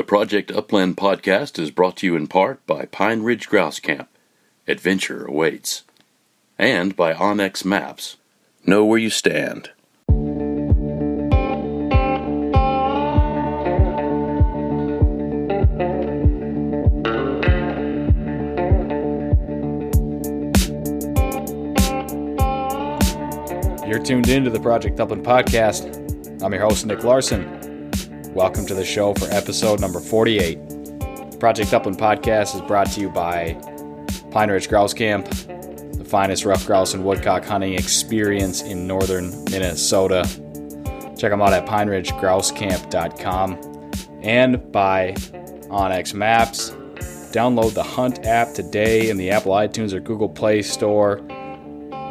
The Project Upland podcast is brought to you in part by Pine Ridge Grouse Camp. Adventure awaits. And by onX Maps. Know where you stand. You're tuned into the Project Upland podcast. I'm your host, Nick Larson. Welcome to the show for episode number 48. The Project Upland podcast is brought to you by Pine Ridge Grouse Camp, the finest ruffed grouse and woodcock hunting experience in northern Minnesota. Check them out at pineridgegrousecamp.com and by onX Maps. Download the Hunt app today in the Apple iTunes or Google Play Store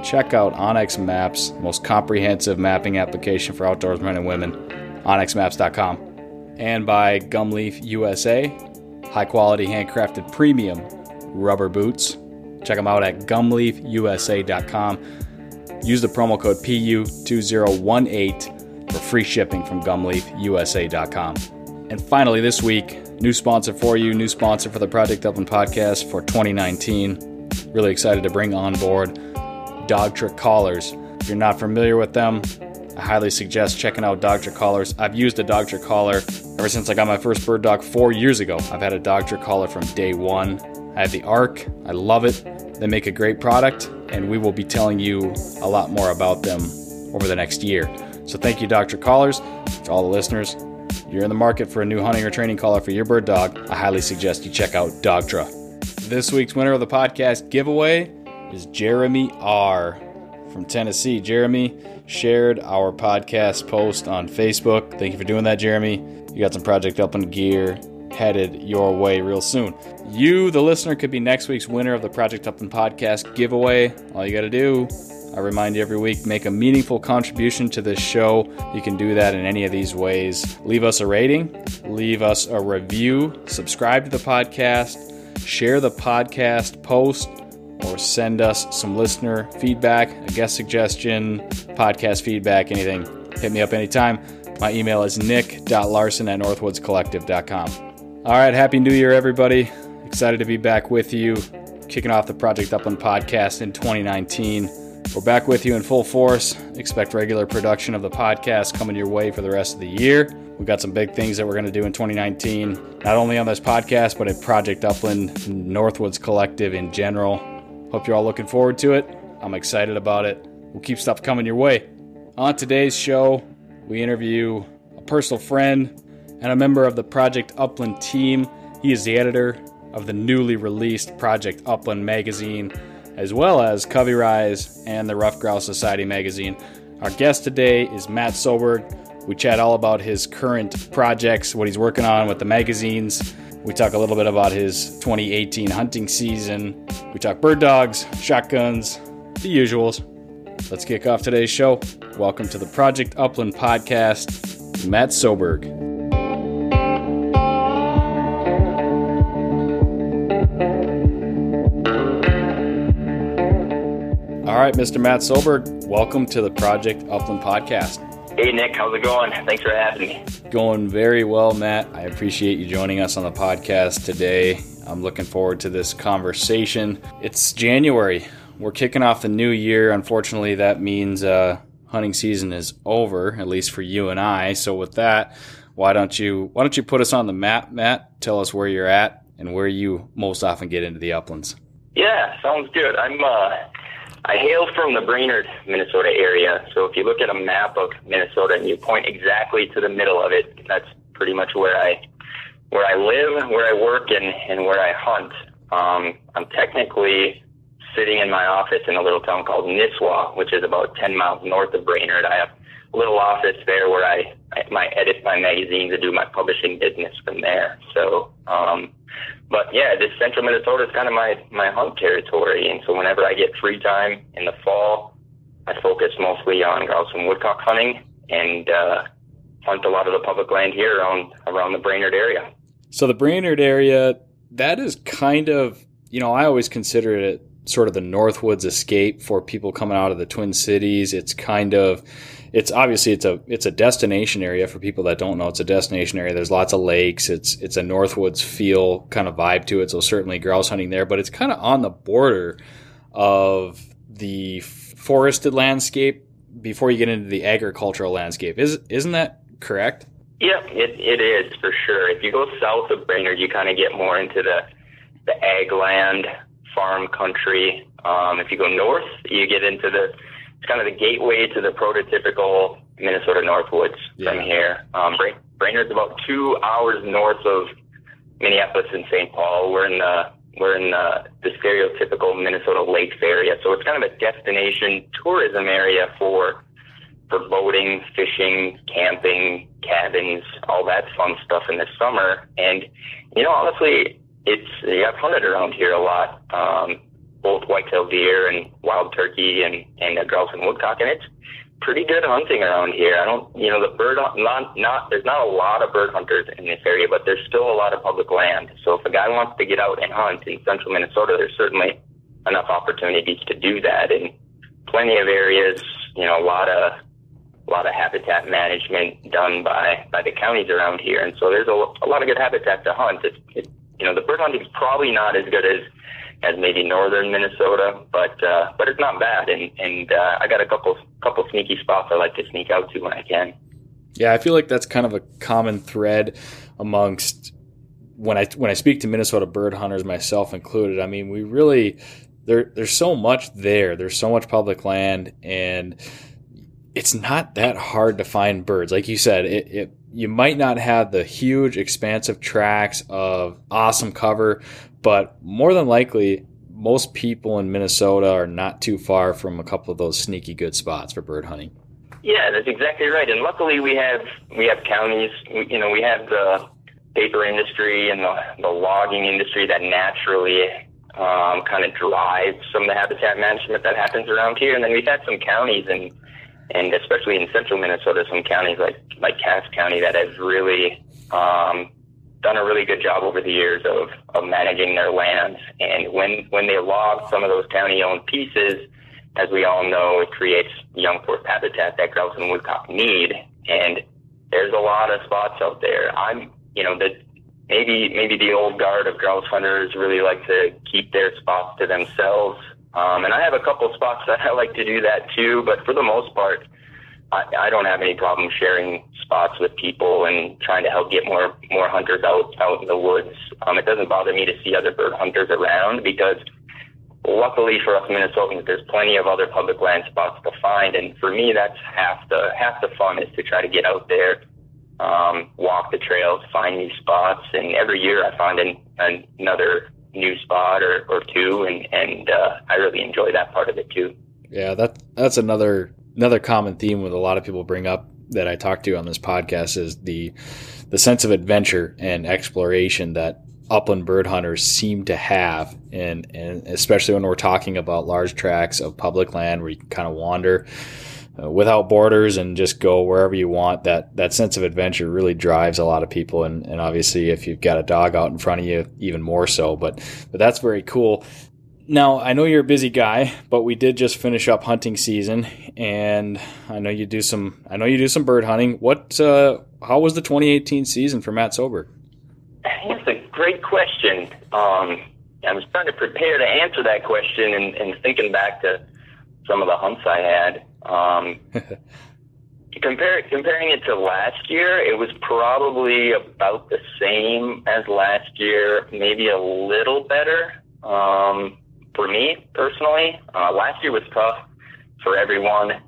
check out onX Maps, most comprehensive mapping application for outdoorsmen and women, onxmaps.com. And by Gumleaf USA, high quality handcrafted premium rubber boots. Check them out at gumleafusa.com. Use the promo code PU2018 for free shipping from gumleafusa.com. And finally, this week, new sponsor for you, new sponsor for the Project Upland podcast for 2019. Really excited to bring on board Dogtra collars. If you're not familiar with them, I highly suggest checking out Dogtra collars. I've used a Dogtra collar ever since I got my first bird dog four years ago. I've had a Dogtra collar from day one. I have the Arc. I love it. They make a great product, and we will be telling you a lot more about them over the next year. So thank you, Dogtra collars. To all the listeners, you're in the market for a new hunting or training collar for your bird dog. I highly suggest you check out Dogtra. This week's winner of the podcast giveaway is Jeremy R. from Tennessee. Jeremy shared our podcast post on Facebook. Thank you for doing that, Jeremy. You got some Project Upland gear headed your way real soon. You, the listener, could be next week's winner of the Project Upland podcast giveaway. All you got to do, I remind you every week, make a meaningful contribution to this show. You can do that in any of these ways. Leave us a rating, leave us a review, subscribe to the podcast, share the podcast post or send us some listener feedback, a guest suggestion, podcast feedback, anything. Hit me up anytime. My email is nick.larson at northwoodscollective.com. All right, Happy New Year, everybody. Excited to be back with you, kicking off the Project Upland podcast in 2019. We're back with you in full force. Expect regular production of the podcast coming your way for the rest of the year. We've got some big things that we're going to do in 2019, not only on this podcast, but at Project Upland, Northwoods Collective in general. Hope you're all looking forward to it. I'm excited about it. We'll keep stuff coming your way. On today's show, we interview a personal friend and a member of the Project Upland team. He is the editor of the newly released Project Upland magazine, as well as Covey Rise and the Ruffed Grouse Society magazine. Our guest today is Matt Soberg. We chat all about his current projects, what he's working on with the magazines. We talk a little bit about his 2018 hunting season. We talk bird dogs, shotguns, the usuals. Let's kick off today's show. Welcome to the Project Upland podcast, Matt Soberg. All right, Mr. Matt Soberg, welcome to the Project Upland podcast. Hey, Nick, how's it going? Thanks for having me. Going very well, Matt. I appreciate you joining us on the podcast today. I'm looking forward to this conversation. It's January. We're kicking off the new year. Unfortunately, that means uh, hunting season is over, at least for you and I. So, with that, why don't you why don't you put us on the map, Matt? Tell us where you're at and where you most often get into the uplands. Yeah, sounds good. I'm uh, I hail from the Brainerd, Minnesota area. So if you look at a map of Minnesota and you point exactly to the middle of it, that's pretty much where I where I live, where I work, and and where I hunt. Um, I'm technically sitting in my office in a little town called Nisswa, which is about 10 miles north of Brainerd. I have little office there where I, I, I edit my magazines and do my publishing business from there. So, um, but yeah, this central Minnesota is kind of my, my hunt territory. And so whenever I get free time in the fall, I focus mostly on grouse and woodcock hunting and, uh, hunt a lot of the public land here around, around the Brainerd area. So the Brainerd area, that is kind of, you know, I always consider it sort of the Northwoods escape for people coming out of the Twin Cities. It's kind of, it's obviously it's a it's a destination area for people that don't know. It's a destination area. There's lots of lakes. It's it's a Northwoods feel kind of vibe to it. So certainly grouse hunting there, but it's kind of on the border of the forested landscape before you get into the agricultural landscape. Is isn't that correct? Yeah, it it is for sure. If you go south of Brainerd, you kind of get more into the the ag land, farm country. Um, if you go north, you get into the it's kind of the gateway to the prototypical Minnesota Northwoods yeah. from here. Um, Brainerd's about two hours north of Minneapolis and St. Paul. We're in the we're in the, the stereotypical Minnesota Lakes area, so it's kind of a destination tourism area for for boating, fishing, camping, cabins, all that fun stuff in the summer. And you know, honestly, it's yeah, I've hunted around here a lot. Um, both whitetail deer and wild turkey and and uh, grouse and woodcock, and it's pretty good hunting around here. I don't, you know, the bird not not there's not a lot of bird hunters in this area, but there's still a lot of public land. So if a guy wants to get out and hunt in central Minnesota, there's certainly enough opportunities to do that, and plenty of areas, you know, a lot of a lot of habitat management done by by the counties around here, and so there's a, a lot of good habitat to hunt. It's, it, you know, the bird hunting is probably not as good as as maybe northern Minnesota, but uh, but it's not bad. And and uh, I got a couple couple sneaky spots I like to sneak out to when I can. Yeah, I feel like that's kind of a common thread amongst when I when I speak to Minnesota bird hunters, myself included. I mean, we really there there's so much there. There's so much public land, and it's not that hard to find birds. Like you said, it, it you might not have the huge, expansive tracks of awesome cover, but more than likely, most people in Minnesota are not too far from a couple of those sneaky good spots for bird hunting. Yeah, that's exactly right. And luckily, we have we have counties. You know, we have the paper industry and the, the logging industry that naturally um, kind of drives some of the habitat management that happens around here. And then we've had some counties and and especially in central Minnesota, some counties like like Cass County that have really um, done a really good job over the years of, of managing their lands. And when when they log some of those county-owned pieces, as we all know, it creates young forest habitat that grouse and woodcock need. And there's a lot of spots out there. I'm, you know, that maybe maybe the old guard of grouse hunters really like to keep their spots to themselves. Um, and I have a couple spots that I like to do that too, but for the most part, I, I don't have any problem sharing spots with people and trying to help get more more hunters out out in the woods. Um, it doesn't bother me to see other bird hunters around because luckily for us Minnesotans, there's plenty of other public land spots to find, and for me, that's half the half the fun is to try to get out there, um, walk the trails, find new spots, and every year I find an, an, another new spot or, or two, and and uh, I really enjoy that part of it too. Yeah, that that's another another common theme with a lot of people bring up that I talk to on this podcast is the the sense of adventure and exploration that upland bird hunters seem to have, and and especially when we're talking about large tracts of public land where you can kind of wander uh, without borders and just go wherever you want. That that sense of adventure really drives a lot of people, and and obviously if you've got a dog out in front of you, even more so. But but that's very cool. Now I know you're a busy guy, but we did just finish up hunting season, and I know you do some. I know you do some bird hunting. What? Uh, how was the 2018 season for Matt Soberg? That's a great question. Um, I was trying to prepare to answer that question and, and thinking back to some of the hunts I had. Um, compare, comparing it to last year, it was probably about the same as last year, maybe a little better um, for me personally. Uh, last year was tough for everyone.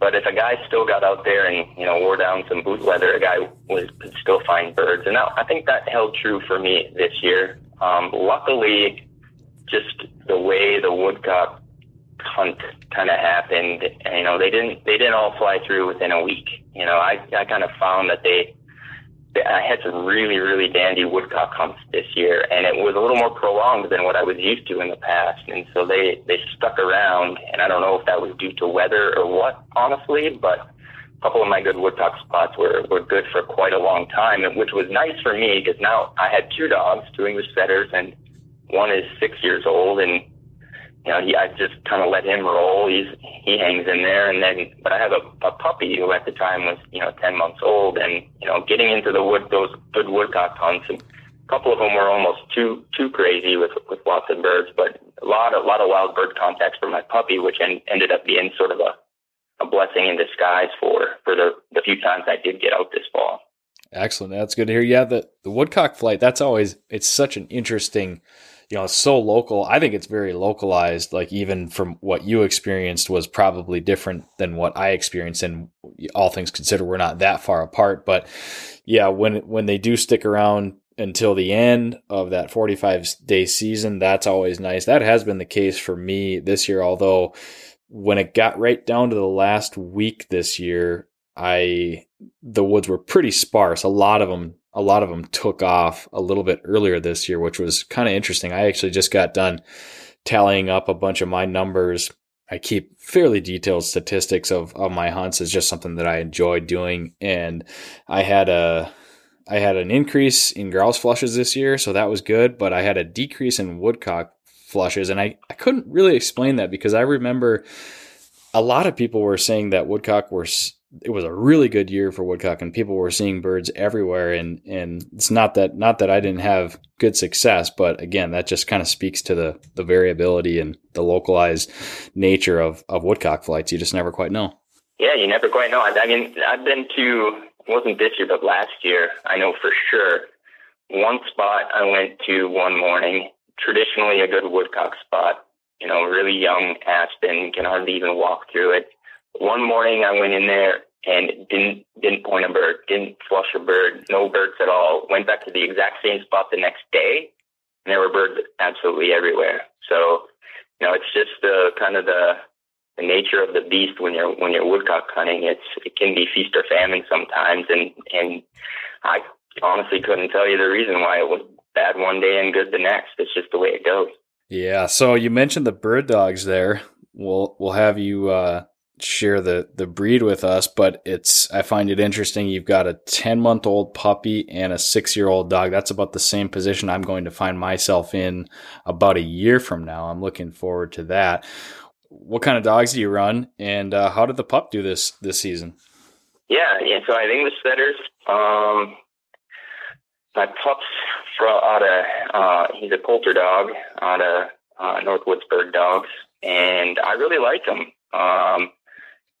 But if a guy still got out there and you know wore down some boot leather, a guy was could still find birds, and I think that held true for me this year. Um, luckily, just the way the woodcock hunt kind of happened, And, you know, they didn't they didn't all fly through within a week. You know, I I kind of found that they I had some really, really dandy woodcock hunts this year, and it was a little more prolonged than what I was used to in the past. And so they they stuck around, and I don't know if that was due to weather or what, honestly, but a couple of my good woodcock spots were were good for quite a long time, which was nice for me because now I had two dogs, two English setters, and one is six years old, and you know, he, I just kind of let him roll. He's he hangs in there, and then but I have a, a puppy who at the time was you know ten months old, and you know getting into the wood those good woodcock hunts, and a couple of them were almost too too crazy with with lots of birds, but a lot a lot of wild bird contacts for my puppy, which en- ended up being sort of a a blessing in disguise for for the the few times I did get out this fall. Excellent, that's good to hear. Yeah, the the woodcock flight that's always it's such an interesting you know, it's so local. I think it's very localized. Like even from what you experienced was probably different than what I experienced. And all things considered, we're not that far apart. But yeah, when when they do stick around until the end of that 45 day season, that's always nice. That has been the case for me this year. Although when it got right down to the last week this year, I the woods were pretty sparse. A lot of them a lot of them took off a little bit earlier this year, which was kind of interesting. I actually just got done tallying up a bunch of my numbers. I keep fairly detailed statistics of, of my hunts. It's just something that I enjoy doing. And I had a, I had an increase in grouse flushes this year, so that was good, but I had a decrease in woodcock flushes. And I, I couldn't really explain that because I remember a lot of people were saying that woodcock were it was a really good year for woodcock and people were seeing birds everywhere and and it's not that not that I didn't have good success but again that just kind of speaks to the the variability and the localized nature of of woodcock flights. You just never quite know. Yeah you never quite know. I, I mean I've been to wasn't this year but last year I know for sure one spot I went to one morning traditionally a good woodcock spot you know really young aspen can hardly even walk through it. One morning I went in there and didn't didn't point a bird, didn't flush a bird, no birds at all. Went back to the exact same spot the next day, and there were birds absolutely everywhere. So, you know, it's just the kind of the the nature of the beast when you're when you're woodcock hunting. It's it can be feast or famine sometimes, and and I honestly couldn't tell you the reason why it was bad one day and good the next. It's just the way it goes. Yeah. So you mentioned the bird dogs there. We'll we'll have you uh, share the the breed with us, but it's I find it interesting. You've got a ten month old puppy and a six year old dog. That's about the same position I'm going to find myself in about a year from now. I'm looking forward to that. What kind of dogs do you run, and uh, how did the pup do this this season? Yeah, yeah. So I think the setters. Um, my pup's from out of uh, he's a Coulter dog out of uh, Northwoods Bird Dogs, and I really like him. Um,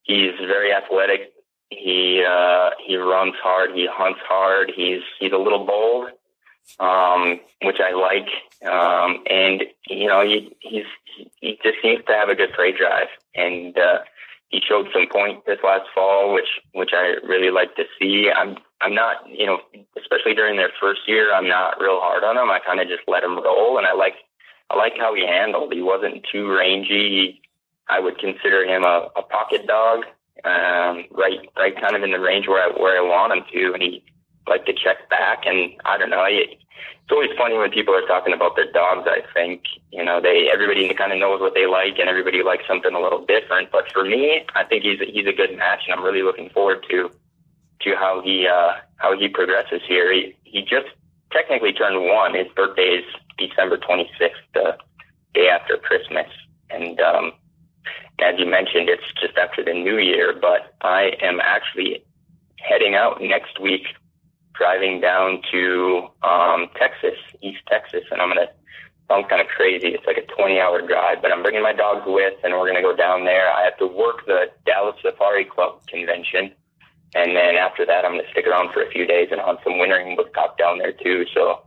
he's very athletic. He uh, he runs hard. He hunts hard. He's he's a little bold, um, which I like. Um, and you know, he he's he just seems to have a good prey drive, and uh, he showed some point this last fall, which which I really like to see. I'm I'm not you know, especially during their first year, I'm not real hard on him. I kind of just let him roll, and I like I like how he handled. He wasn't too rangy. I would consider him a, a pocket dog, um, right, right, kind of in the range where I where I want him to, and he liked to check back. And I don't know, it, it's always funny when people are talking about their dogs. I think you know they everybody kind of knows what they like, and everybody likes something a little different. But for me, I think he's he's a good match, and I'm really looking forward to to how he uh, how he progresses here. He he just technically turned one. His birthday is December 26th, the day after Christmas, and um, as you mentioned, it's just after the new year. But I am actually heading out next week, driving down to um, Texas, East Texas, and I'm gonna. Sounds kind of crazy. It's like a 20 hour drive, but I'm bringing my dogs with, and we're gonna go down there. I have to work the Dallas Safari Club convention and then after that, I'm going to stick around for a few days and hunt some wintering woodcock down there too. So,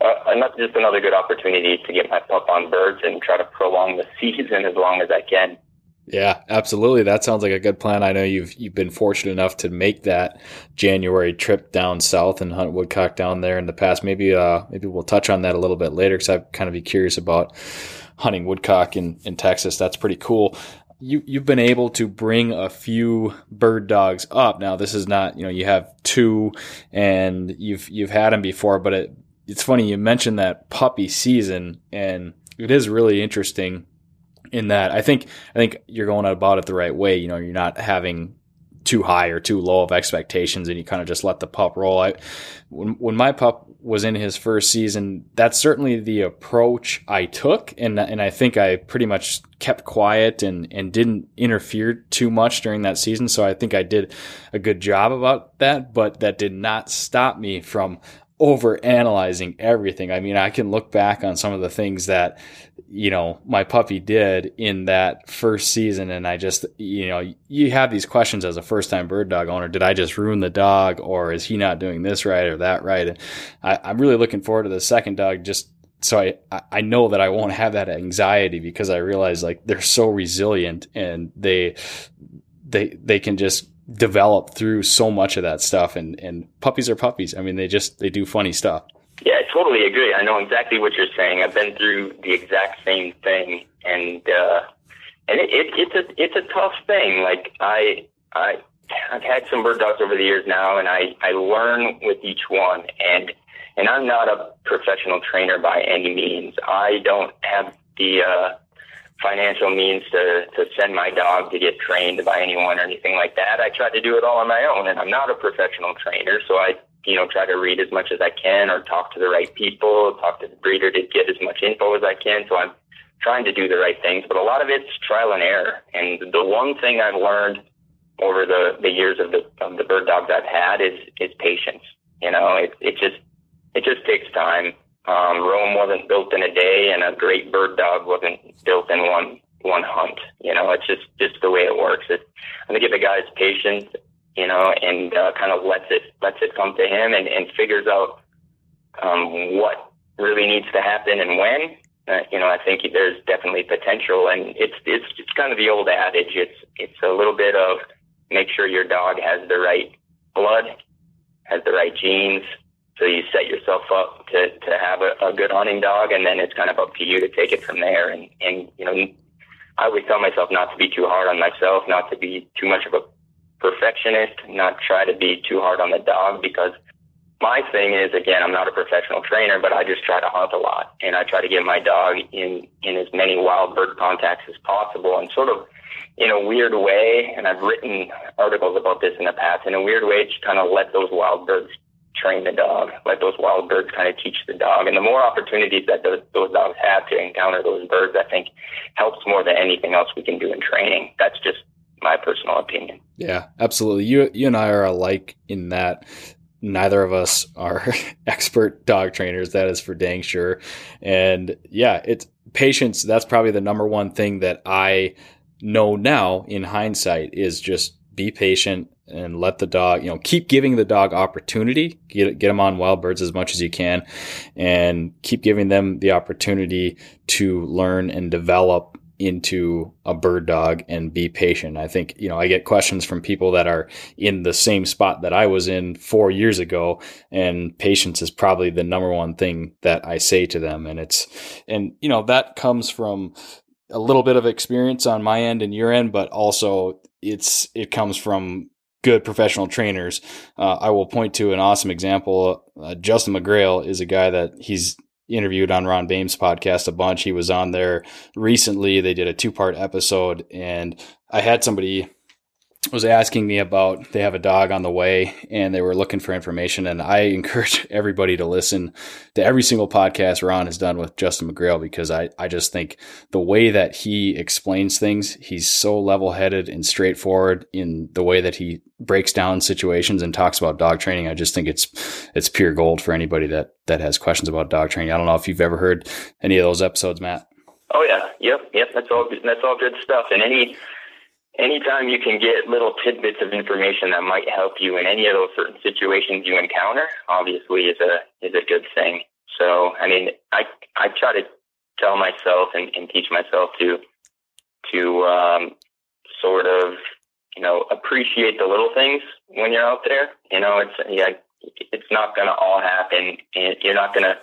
uh, just another good opportunity to get my pup on birds and try to prolong the season as long as I can. Yeah, absolutely. That sounds like a good plan. I know you've you've been fortunate enough to make that January trip down south and hunt woodcock down there in the past. Maybe uh maybe we'll touch on that a little bit later because I kind of be curious about hunting woodcock in in Texas. That's pretty cool you you've been able to bring a few bird dogs up. Now this is not you know you have two and you've you've had them before, but it it's funny you mentioned that puppy season and it is really interesting in that I think I think you're going about it the right way. You know, you're not having too high or too low of expectations and you kind of just let the pup roll. I, when, when my pup was in his first season, that's certainly the approach I took. And, and I think I pretty much kept quiet and, and didn't interfere too much during that season. So I think I did a good job about that, but that did not stop me from over analyzing everything. I mean, I can look back on some of the things that, you know, my puppy did in that first season. And I just, you know, you have these questions as a first time bird dog owner. Did I just ruin the dog or is he not doing this right or that right? And I, am really looking forward to the second dog just so I, I know that I won't have that anxiety because I realize like they're so resilient and they, they, they can just develop through so much of that stuff and and puppies are puppies. I mean they just they do funny stuff. Yeah i totally agree. I know exactly what you're saying. I've been through the exact same thing and uh and it, it it's a it's a tough thing. Like i i i've had some bird dogs over the years now and i i learn with each one and and i'm not a professional trainer by any means. I don't have the uh financial means to, to send my dog to get trained by anyone or anything like that. I try to do it all on my own, and I'm not a professional trainer, so I, you know, try to read as much as I can or talk to the right people, talk to the breeder to get as much info as I can. So I'm trying to do the right things, but a lot of it's trial and error. And the one thing I've learned over the, the years of the of the bird dogs I've had is is patience. You know, it it just it just takes time. Um, Rome wasn't built in a day, and a great bird dog wasn't built in one one hunt. You know, it's just just the way it works. It, I think if a guy's patient, you know, and uh, kind of lets it lets it come to him and, and figures out um, what really needs to happen and when, uh, you know, I think there's definitely potential. And it's it's it's kind of the old adage. It's it's a little bit of make sure your dog has the right blood, has the right genes, so you set yourself up to, to have a, a good hunting dog, and then it's kind of up to you to take it from there. And, and, you know, I always tell myself not to be too hard on myself, not to be too much of a perfectionist, not try to be too hard on the dog because my thing is again i'm not a professional trainer but i just try to hunt a lot. And i try to get my dog in in as many wild bird contacts as possible and sort of in a weird way. And i've written articles about this in the past. In a weird way to kind of let those wild birds train the dog, let those wild birds kind of teach the dog. And the more opportunities that those, those dogs have to encounter those birds, I think helps more than anything else we can do in training. That's just my personal opinion. Yeah, absolutely. You you and I are alike in that neither of us are expert dog trainers. That is for dang sure. And yeah, it's patience. That's probably the number one thing that I know now in hindsight is just be patient and let the dog, you know, keep giving the dog opportunity, get, get them on wild birds as much as you can and keep giving them the opportunity to learn and develop into a bird dog and be patient. I think, you know, I get questions from people that are in the same spot that I was in four years ago. And patience is probably the number one thing that I say to them. And it's, and, you know, that comes from a little bit of experience on my end and your end, but also it's, it comes from good professional trainers. Uh, I will point to an awesome example. Uh, Justin McGrail is a guy that he's interviewed on Ron Bame's podcast a bunch. He was on there recently. They did a two part episode, and I had somebody was asking me about they have a dog on the way and they were looking for information and I encourage everybody to listen to every single podcast Ron has done with Justin McGrail because I, I just think the way that he explains things, he's so level headed and straightforward in the way that he breaks down situations and talks about dog training. I just think it's it's pure gold for anybody that that has questions about dog training. I don't know if you've ever heard any of those episodes, Matt. Oh yeah, yep, yep. That's all. That's all good stuff. And any anytime you can get little tidbits of information that might help you in any of those certain situations you encounter, obviously is a is a good thing. So I mean, I I try to tell myself and, and teach myself to to um, sort of you know appreciate the little things when you're out there. You know, it's yeah, it's not going to all happen. You're not going to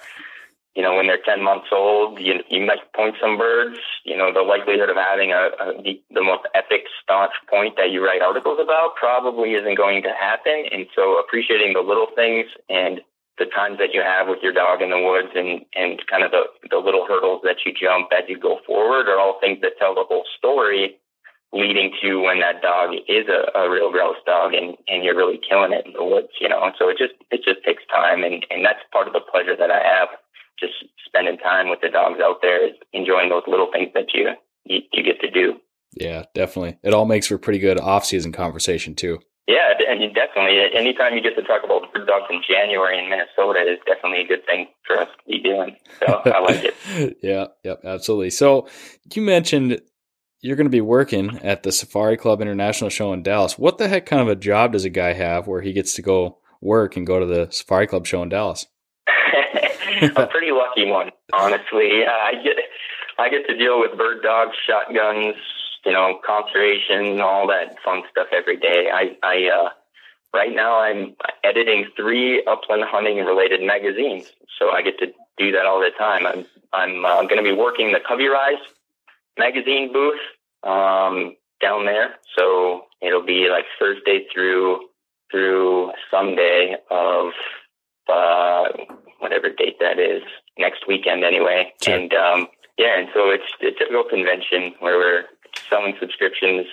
you know, when they're 10 months old, you, you might point some birds. You know, the likelihood of having a, a the, the most epic, staunch point that you write articles about probably isn't going to happen. And so appreciating the little things and the times that you have with your dog in the woods and, and kind of the, the little hurdles that you jump as you go forward are all things that tell the whole story leading to when that dog is a, a real grouse dog and, and you're really killing it in the woods, you know. And so it just it just takes time and, and that's part of the pleasure that I have just spending time with the dogs out there, enjoying those little things that you, you, you get to do. Yeah, definitely. It all makes for pretty good off-season conversation too. Yeah, and definitely. Anytime you get to talk about bird dogs in January in Minnesota is definitely a good thing for us to be doing. So I like it. yeah, yep, absolutely. So you mentioned you're going to be working at the Safari Club International Show in Dallas. What the heck kind of a job does a guy have where he gets to go work and go to the Safari Club Show in Dallas? a pretty lucky one, honestly. I get I get to deal with bird dogs, shotguns, you know, conservation, all that fun stuff every day. I I uh, right now I'm editing three upland hunting related magazines, so I get to do that all the time. I'm I'm uh, going to be working the Covey Rise magazine booth um, down there, so it'll be like Thursday through through Sunday of uh, whatever date that is, next weekend anyway. Sure. And um, yeah, and so it's a typical convention where we're selling subscriptions,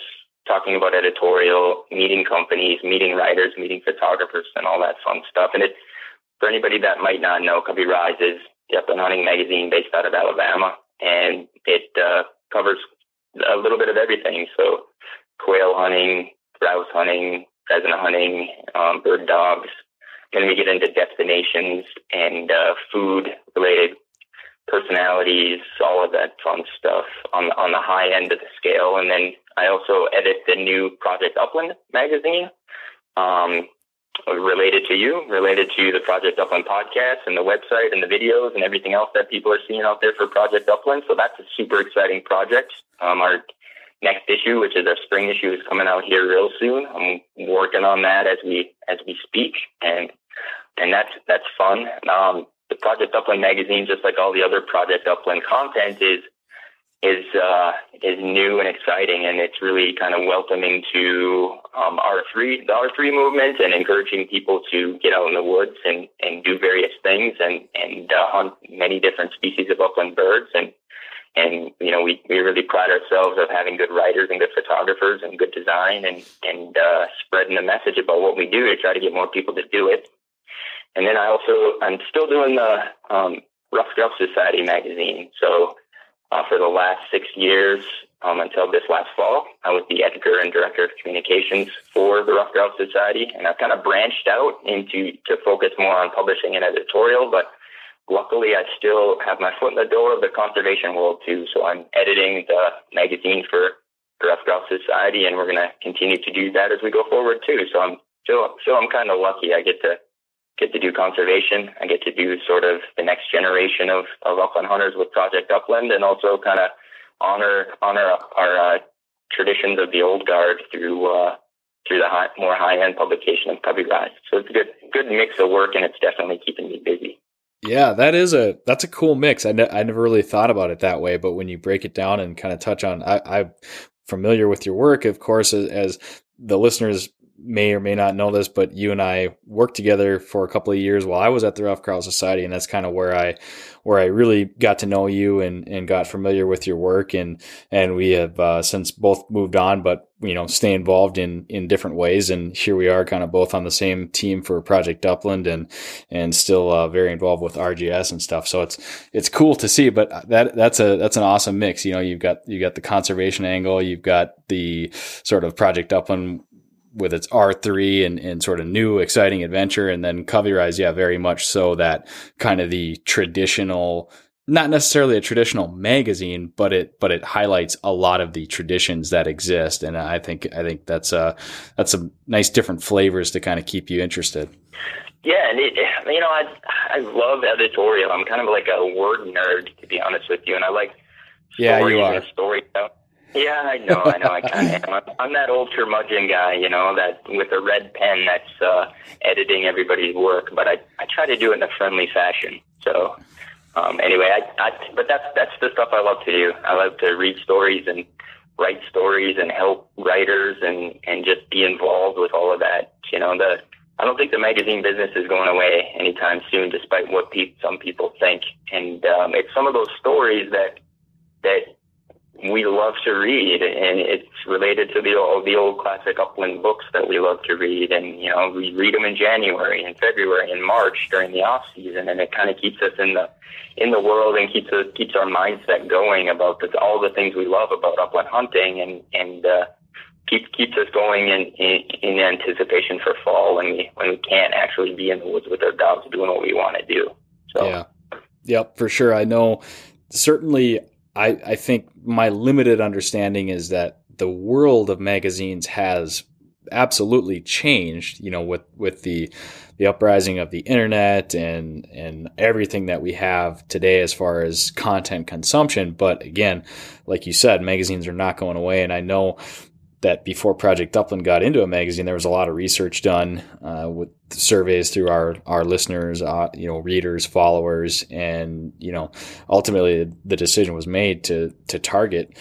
talking about editorial, meeting companies, meeting writers, meeting photographers, and all that fun stuff. And it, for anybody that might not know, Covey Rise is the upland hunting magazine based out of Alabama, and it uh, covers a little bit of everything. So quail hunting, grouse hunting, pheasant hunting, um, bird dogs, then we get into destinations and uh, food related personalities, all of that fun stuff on on the high end of the scale. And then I also edit the new Project Upland magazine, um, related to you, related to the Project Upland podcast and the website and the videos and everything else that people are seeing out there for Project Upland. So that's a super exciting project. Um, our next issue, which is our spring issue, is coming out here real soon. I'm working on that as we as we speak, and and that's that's fun. Um, the Project Upland magazine, just like all the other Project Upland content, is is uh, is new and exciting, and it's really kind of welcoming to um, R3, the R3 movement, and encouraging people to get out in the woods and, and do various things and and uh, hunt many different species of upland birds. And and you know we, we really pride ourselves of having good writers and good photographers and good design and and uh, spreading the message about what we do to try to get more people to do it. And then I also I'm still doing the um, Ruffed Grouse Society magazine. So uh, for the last six years, um, until this last fall. I was the editor and director of communications for the Ruffed Grouse Society, and I've kind of branched out into to focus more on publishing and editorial. But luckily, I still have my foot in the door of the conservation world too. So I'm editing the magazine for the Ruffed Grouse Society, and we're going to continue to do that as we go forward too. So I'm still, so I'm kind of lucky. I get to get to do conservation. I get to do sort of the next generation of, of upland hunters with Project Upland, and also kind of honor honor our uh, traditions of the old guard through uh, through the high, more high end publication of Covey Rise. So it's a good good mix of work, and it's definitely keeping me busy. Yeah, that is a that's a cool mix. I, ne- I never really thought about it that way, but when you break it down and kind of touch on, I, I'm familiar with your work, of course, as, as the listeners may or may not know this, but you and I worked together for a couple of years while I was at the Ruffed Grouse Society, and that's kind of where I where I really got to know you and and got familiar with your work, and and we have uh, since both moved on, but you know stay involved in in different ways, and here we are, kind of both on the same team for Project Upland, and and still uh, very involved with RGS and stuff. So it's it's cool to see, but that that's a that's an awesome mix. You know, you've got you got the conservation angle, you've got the sort of Project Upland with its R3 and, and sort of new exciting adventure. And then Covey Rise, yeah, very much so that kind of the traditional, not necessarily a traditional magazine, but it, but it highlights a lot of the traditions that exist. And I think, I think that's a, that's some nice different flavors to kind of keep you interested. Yeah, and it, you know, I I love editorial. I'm kind of like a word nerd, to be honest with you, and I like yeah, you are story. Yeah, I know, I know. I kind of am. I'm that old curmudgeon guy, you know, that with a red pen that's uh, editing everybody's work. But I I try to do it in a friendly fashion. So um, anyway, I, I but that's that's the stuff I love to do. I love to read stories and write stories and help writers and and just be involved with all of that. You know, the I don't think the magazine business is going away anytime soon, despite what pe- some people think. And um, it's some of those stories that that we love to read, and it's related to the old, the old classic upland books that we love to read. And you know, we read them in January, and February, and March during the off season, and it kind of keeps us in the in the world and keeps us keeps our mindset going about all the things we love about upland hunting, and and uh, keeps keeps us going in, in in anticipation for fall when we when we can't actually be in the woods with our dogs doing what we want to do. So. Yeah. Yep, for sure. I know certainly I, I think my limited understanding is that the world of magazines has absolutely changed, you know, with, with the, the uprising of the internet and, and everything that we have today as far as content consumption. But again, like you said, magazines are not going away. And I know that before Project Upland got into a magazine, there was a lot of research done uh, with surveys through our our listeners, uh, you know, readers, followers, and you know, ultimately the decision was made to to target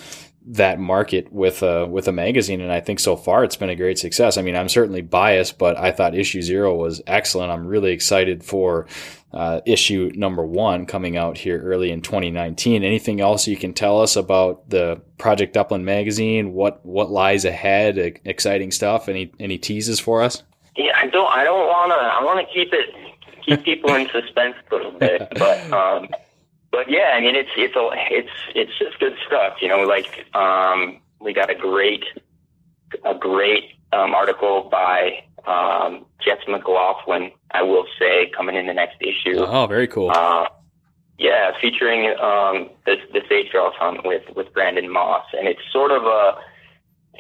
that market with a with a magazine and I think so far it's been a great success. I mean, I'm certainly biased, but I thought issue 0 was excellent. I'm really excited for uh, issue number 1 coming out here early in 2019. Anything else you can tell us about the Project Upland magazine? What what lies ahead? Exciting stuff. Any any teases for us? Yeah, I don't I don't want to I want to keep it keep people in suspense a little bit, but um but yeah, I mean, it's it's a it's it's just good stuff. You know, like um, we got a great a great um, article by um, Jess McLaughlin. I will say coming in the next issue. Oh, very cool. Uh, yeah, featuring um, the the sage grouse hunt with with Brandon Moss, and it's sort of a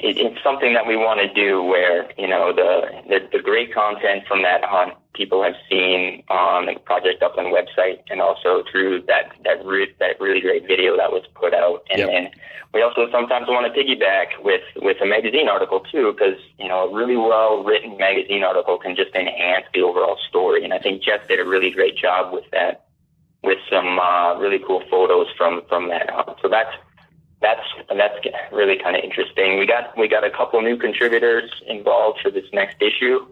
it, it's something that we want to do where you know the, the the great content from that hunt people have seen on the Project Upland website and also through that that re- that really great video that was put out. And yep. then we also sometimes want to piggyback with with a magazine article too, because you know a really well written magazine article can just enhance the overall story. And I think Jeff did a really great job with that, with some uh, really cool photos from from that. So that's that's that's really kind of interesting. We got we got a couple new contributors involved for this next issue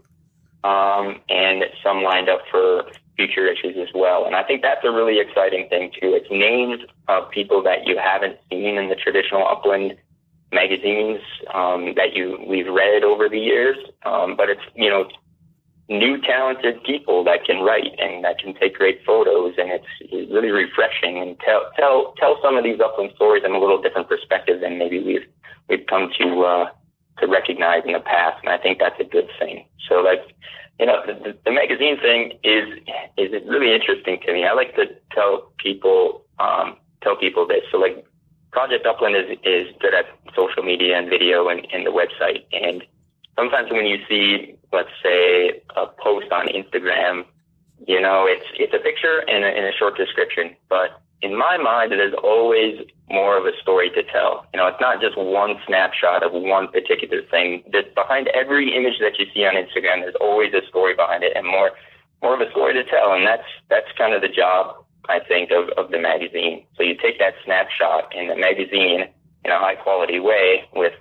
um, and some lined up for future issues as well. And I think that's a really exciting thing too. It's names of people that you haven't seen in the traditional upland magazines um, that you we've read over the years, um, but it's you know new talented people that can write and that can take great photos and it's, really refreshing and tell tell tell some of these upland stories in a little different perspective than maybe we've we've come to uh, to recognize in the past and I think that's a good thing. So like you know the, the magazine thing is is really interesting to me. I like to tell people um, tell people this. So like Project Upland is is good at social media and video and, and the website and sometimes when you see, let's say, a post on Instagram, you know, it's it's a picture and a, and a short description. But in my mind, there's always more of a story to tell. You know, it's not just one snapshot of one particular thing. That behind every image that you see on Instagram, there's always a story behind it, and more more of a story to tell. And that's that's kind of the job I think of of the magazine. So you take that snapshot in the magazine in a high quality way with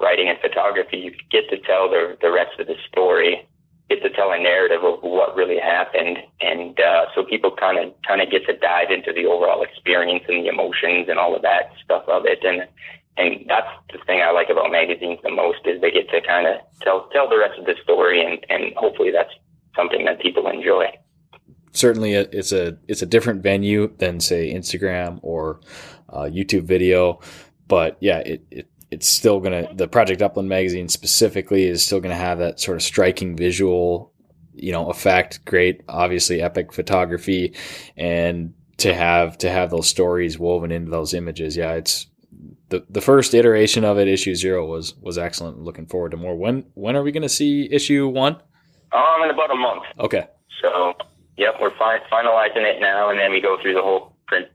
writing and photography, you get to tell the the rest of the story, get to tell a narrative of what really happened, and uh, so people kind of kind of get to dive into the overall experience and the emotions and all of that stuff of it, and and that's the thing I like about magazines the most is they get to kind of tell tell the rest of the story, and and hopefully that's something that people enjoy. Certainly, it's a it's a different venue than say Instagram or uh, YouTube video, but yeah, it, it it's still going to, the Project Upland magazine specifically is still going to have that sort of striking visual, you know, effect. Great, obviously epic photography and to have, to have those stories woven into those images. Yeah. It's, the, the first iteration of it, issue zero, was was excellent. Looking forward to more. When when are we going to see issue one? Um, in about a month. Okay. So, yep, we're fi- finalizing it now, and then we go through the whole print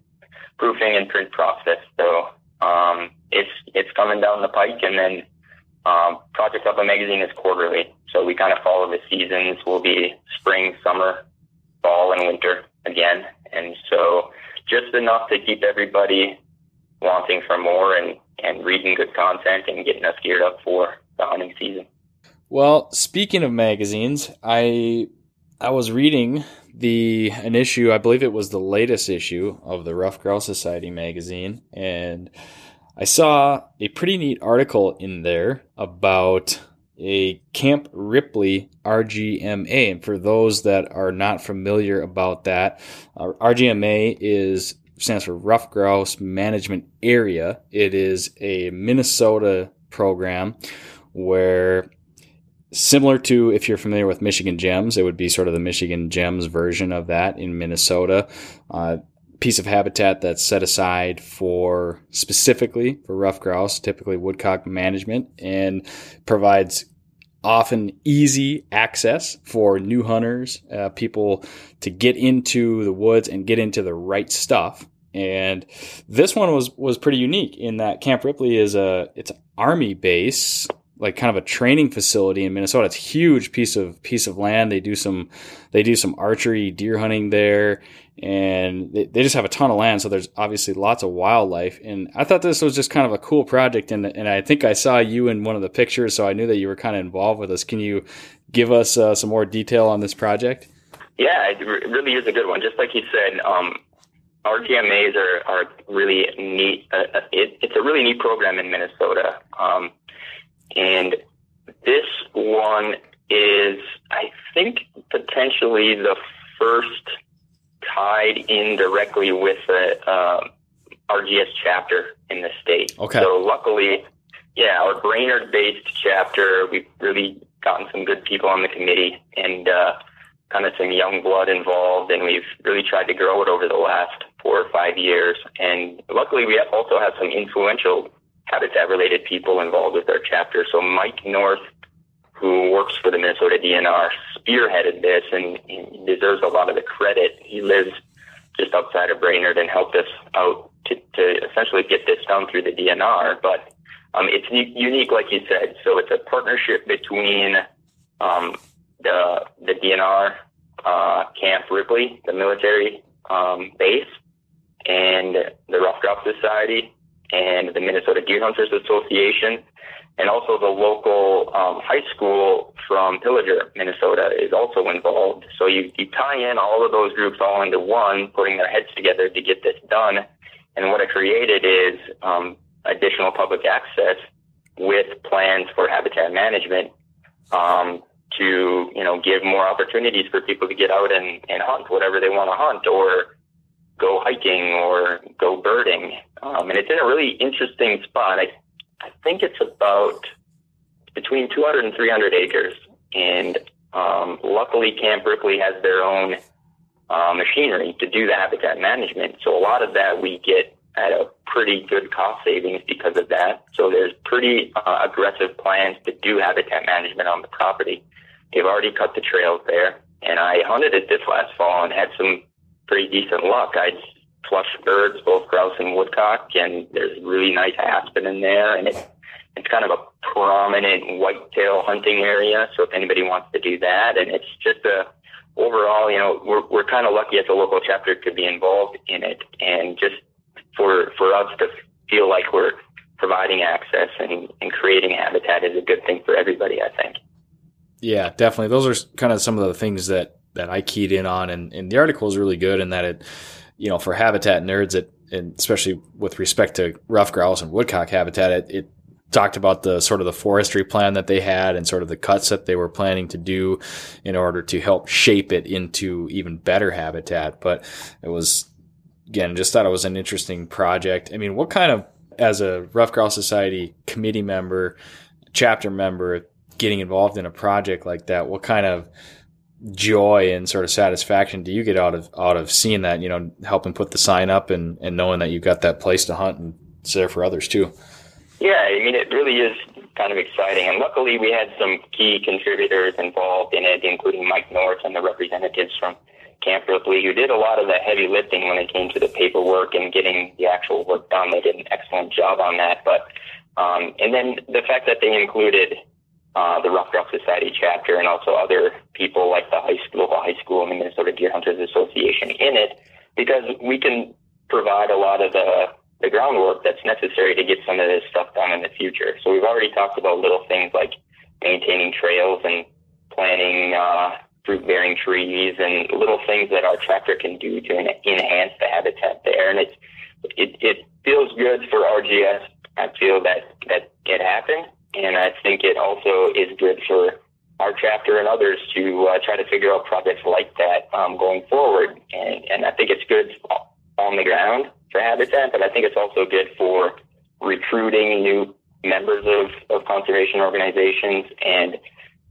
proofing and print process. So, um, it's it's coming down the pike, and then um, Project Upland Magazine is quarterly, so we kind of follow the seasons. We'll be spring, summer, fall, and winter again, and so just enough to keep everybody wanting for more and and reading good content and getting us geared up for the hunting season. Well, speaking of magazines, I I was reading the an issue, I believe it was the latest issue of the Ruffed Grouse Society magazine, and I saw a pretty neat article in there about a Camp Ripley RGMA. And for those that are not familiar about that, uh, RGMA is stands for Ruffed Grouse Management Area. It is a Minnesota program where similar to if you're familiar with Michigan Gems, it would be sort of the Michigan Gems version of that in Minnesota. Uh, piece of habitat that's set aside for specifically for ruffed grouse, typically woodcock management, and provides often easy access for new hunters, uh, people to get into the woods and get into the right stuff. And this one was was pretty unique in that Camp Ripley is a it's an army base like kind of a training facility in Minnesota. It's a huge piece of piece of land. They do some they do some archery, deer hunting there, and they, they just have a ton of land. So there's obviously lots of wildlife. And I thought this was just kind of a cool project. And and I think I saw you in one of the pictures, so I knew that you were kind of involved with us. Can you give us uh, some more detail on this project? Yeah, it really is a good one. Just like you said, um, RGMAs are, are really neat. Uh, uh, it, it's a really neat program in Minnesota. Um, and this one is, I think, potentially the first tied in directly with the uh, RGS chapter in the state. Okay. So luckily, yeah, our Brainerd-based chapter, we've really gotten some good people on the committee and uh, kind of some young blood involved, and we've really tried to grow it over the last four or five years. And luckily, we also have some influential habitat-related people involved with our chapter. So Mike North, who works for the Minnesota DNR, spearheaded this and he deserves a lot of the credit. He lives just outside of Brainerd and helped us out to, to essentially get this done through the DNR. But um, it's unique, like you said. So it's a partnership between um, the the DNR uh, Camp Ripley, the military um, base, and the Ruffed Grouse Society, and the Minnesota Deer Hunters Association, and also the local um, high school from Pillager, Minnesota, is also involved. So you, you tie in all of those groups all into one, putting their heads together to get this done. And what it created is um, additional public access with plans for habitat management um, to you know give more opportunities for people to get out and, and hunt whatever they want to hunt or go hiking or go birding. Um, and it's in a really interesting spot. I, I think it's about between 200 and 300 acres. And um, luckily, Camp Ripley has their own uh, machinery to do the habitat management. So a lot of that we get at a pretty good cost savings because of that. So there's pretty uh, aggressive plans to do habitat management on the property. They've already cut the trails there, and I hunted it this last fall and had some pretty decent luck. I flushed birds, both grouse and woodcock, and there's really nice aspen in there, and it's it's kind of a prominent whitetail hunting area. So if anybody wants to do that, and it's just a overall, you know, we're we're kind of lucky as a local chapter to be involved in it, and just for for us to feel like we're providing access and, and creating habitat is a good thing for everybody. I think. Yeah, definitely. Those are kind of some of the things that that I keyed in on, and, and the article is really good in that it, you know, for habitat nerds, it and especially with respect to ruffed grouse and woodcock habitat, it, it talked about the sort of the forestry plan that they had and sort of the cuts that they were planning to do in order to help shape it into even better habitat. But it was again, just thought it was an interesting project. I mean, what kind of as a Ruffed Grouse Society committee member, chapter member, getting involved in a project like that, what kind of joy and sort of satisfaction do you get out of out of seeing that you know helping put the sign up and and knowing that you've got that place to hunt and it's there for others too? Yeah i mean it really is kind of exciting. And luckily we had some key contributors involved in it including mike north and the representatives from camp ripley who did a lot of the heavy lifting when it came to the paperwork and getting the actual work done. They did an excellent job on that. But um, and then the fact that they included uh, the Ruffed Grouse Society chapter and also other people like the high school, local high school, and the Minnesota Deer Hunters Association in it, because we can provide a lot of the the groundwork that's necessary to get some of this stuff done in the future. So we've already talked about little things like maintaining trails and planting uh, fruit-bearing trees and little things that our tractor can do to enhance the habitat there. And it's it, it feels good for RGS. I feel that that it happened and I think it also is good for our chapter and others to uh, try to figure out projects like that um, going forward. And, and I think it's good on the ground for Habitat, but I think it's also good for recruiting new members of, of conservation organizations and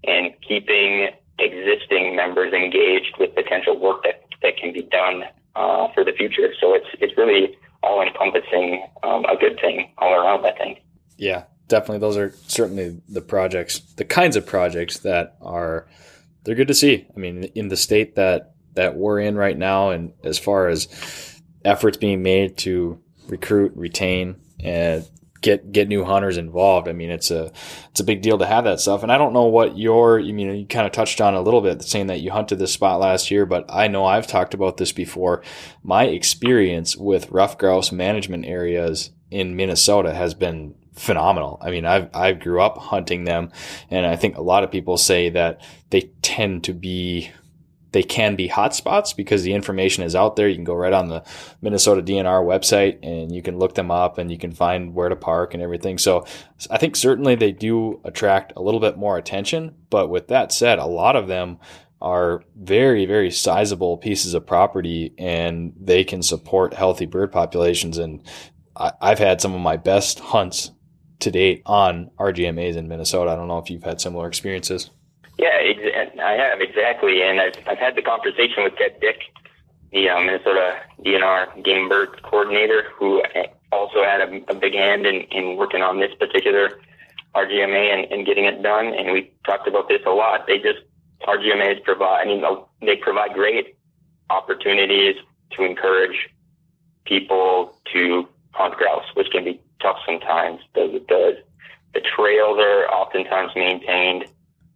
and keeping existing members engaged with potential work that, that can be done uh, for the future. So it's it's really all encompassing um, a good thing all around. I think. Yeah, definitely those are certainly the projects, the kinds of projects that are they're good to see. I mean, in the state that that we're in right now, and as far as efforts being made to recruit, retain, and get get new hunters involved. I mean, it's a it's a big deal to have that stuff. And I don't know what your you mean you kind of touched on a little bit, saying that you hunted this spot last year, but I know I've talked about this before. My experience with ruffed grouse management areas in Minnesota has been phenomenal. I mean, I've, I grew up hunting them and I think a lot of people say that they tend to be, they can be hotspots because the information is out there. You can go right on the Minnesota DNR website and you can look them up and you can find where to park and everything. So I think certainly they do attract a little bit more attention. But with that said, a lot of them are very, very sizable pieces of property and they can support healthy bird populations. And I've had some of my best hunts to date on RGMAs in Minnesota. I don't know if you've had similar experiences. Yeah, ex- I have exactly, and I've I've had the conversation with Ted Dick, the uh, Minnesota DNR game bird coordinator, who also had a, a big hand in, in working on this particular RGMA and, and getting it done. And we talked about this a lot. They just RGMAs provide, I mean, they provide great opportunities to encourage people to hunt grouse, which can be tough sometimes. The the, the trails are oftentimes maintained.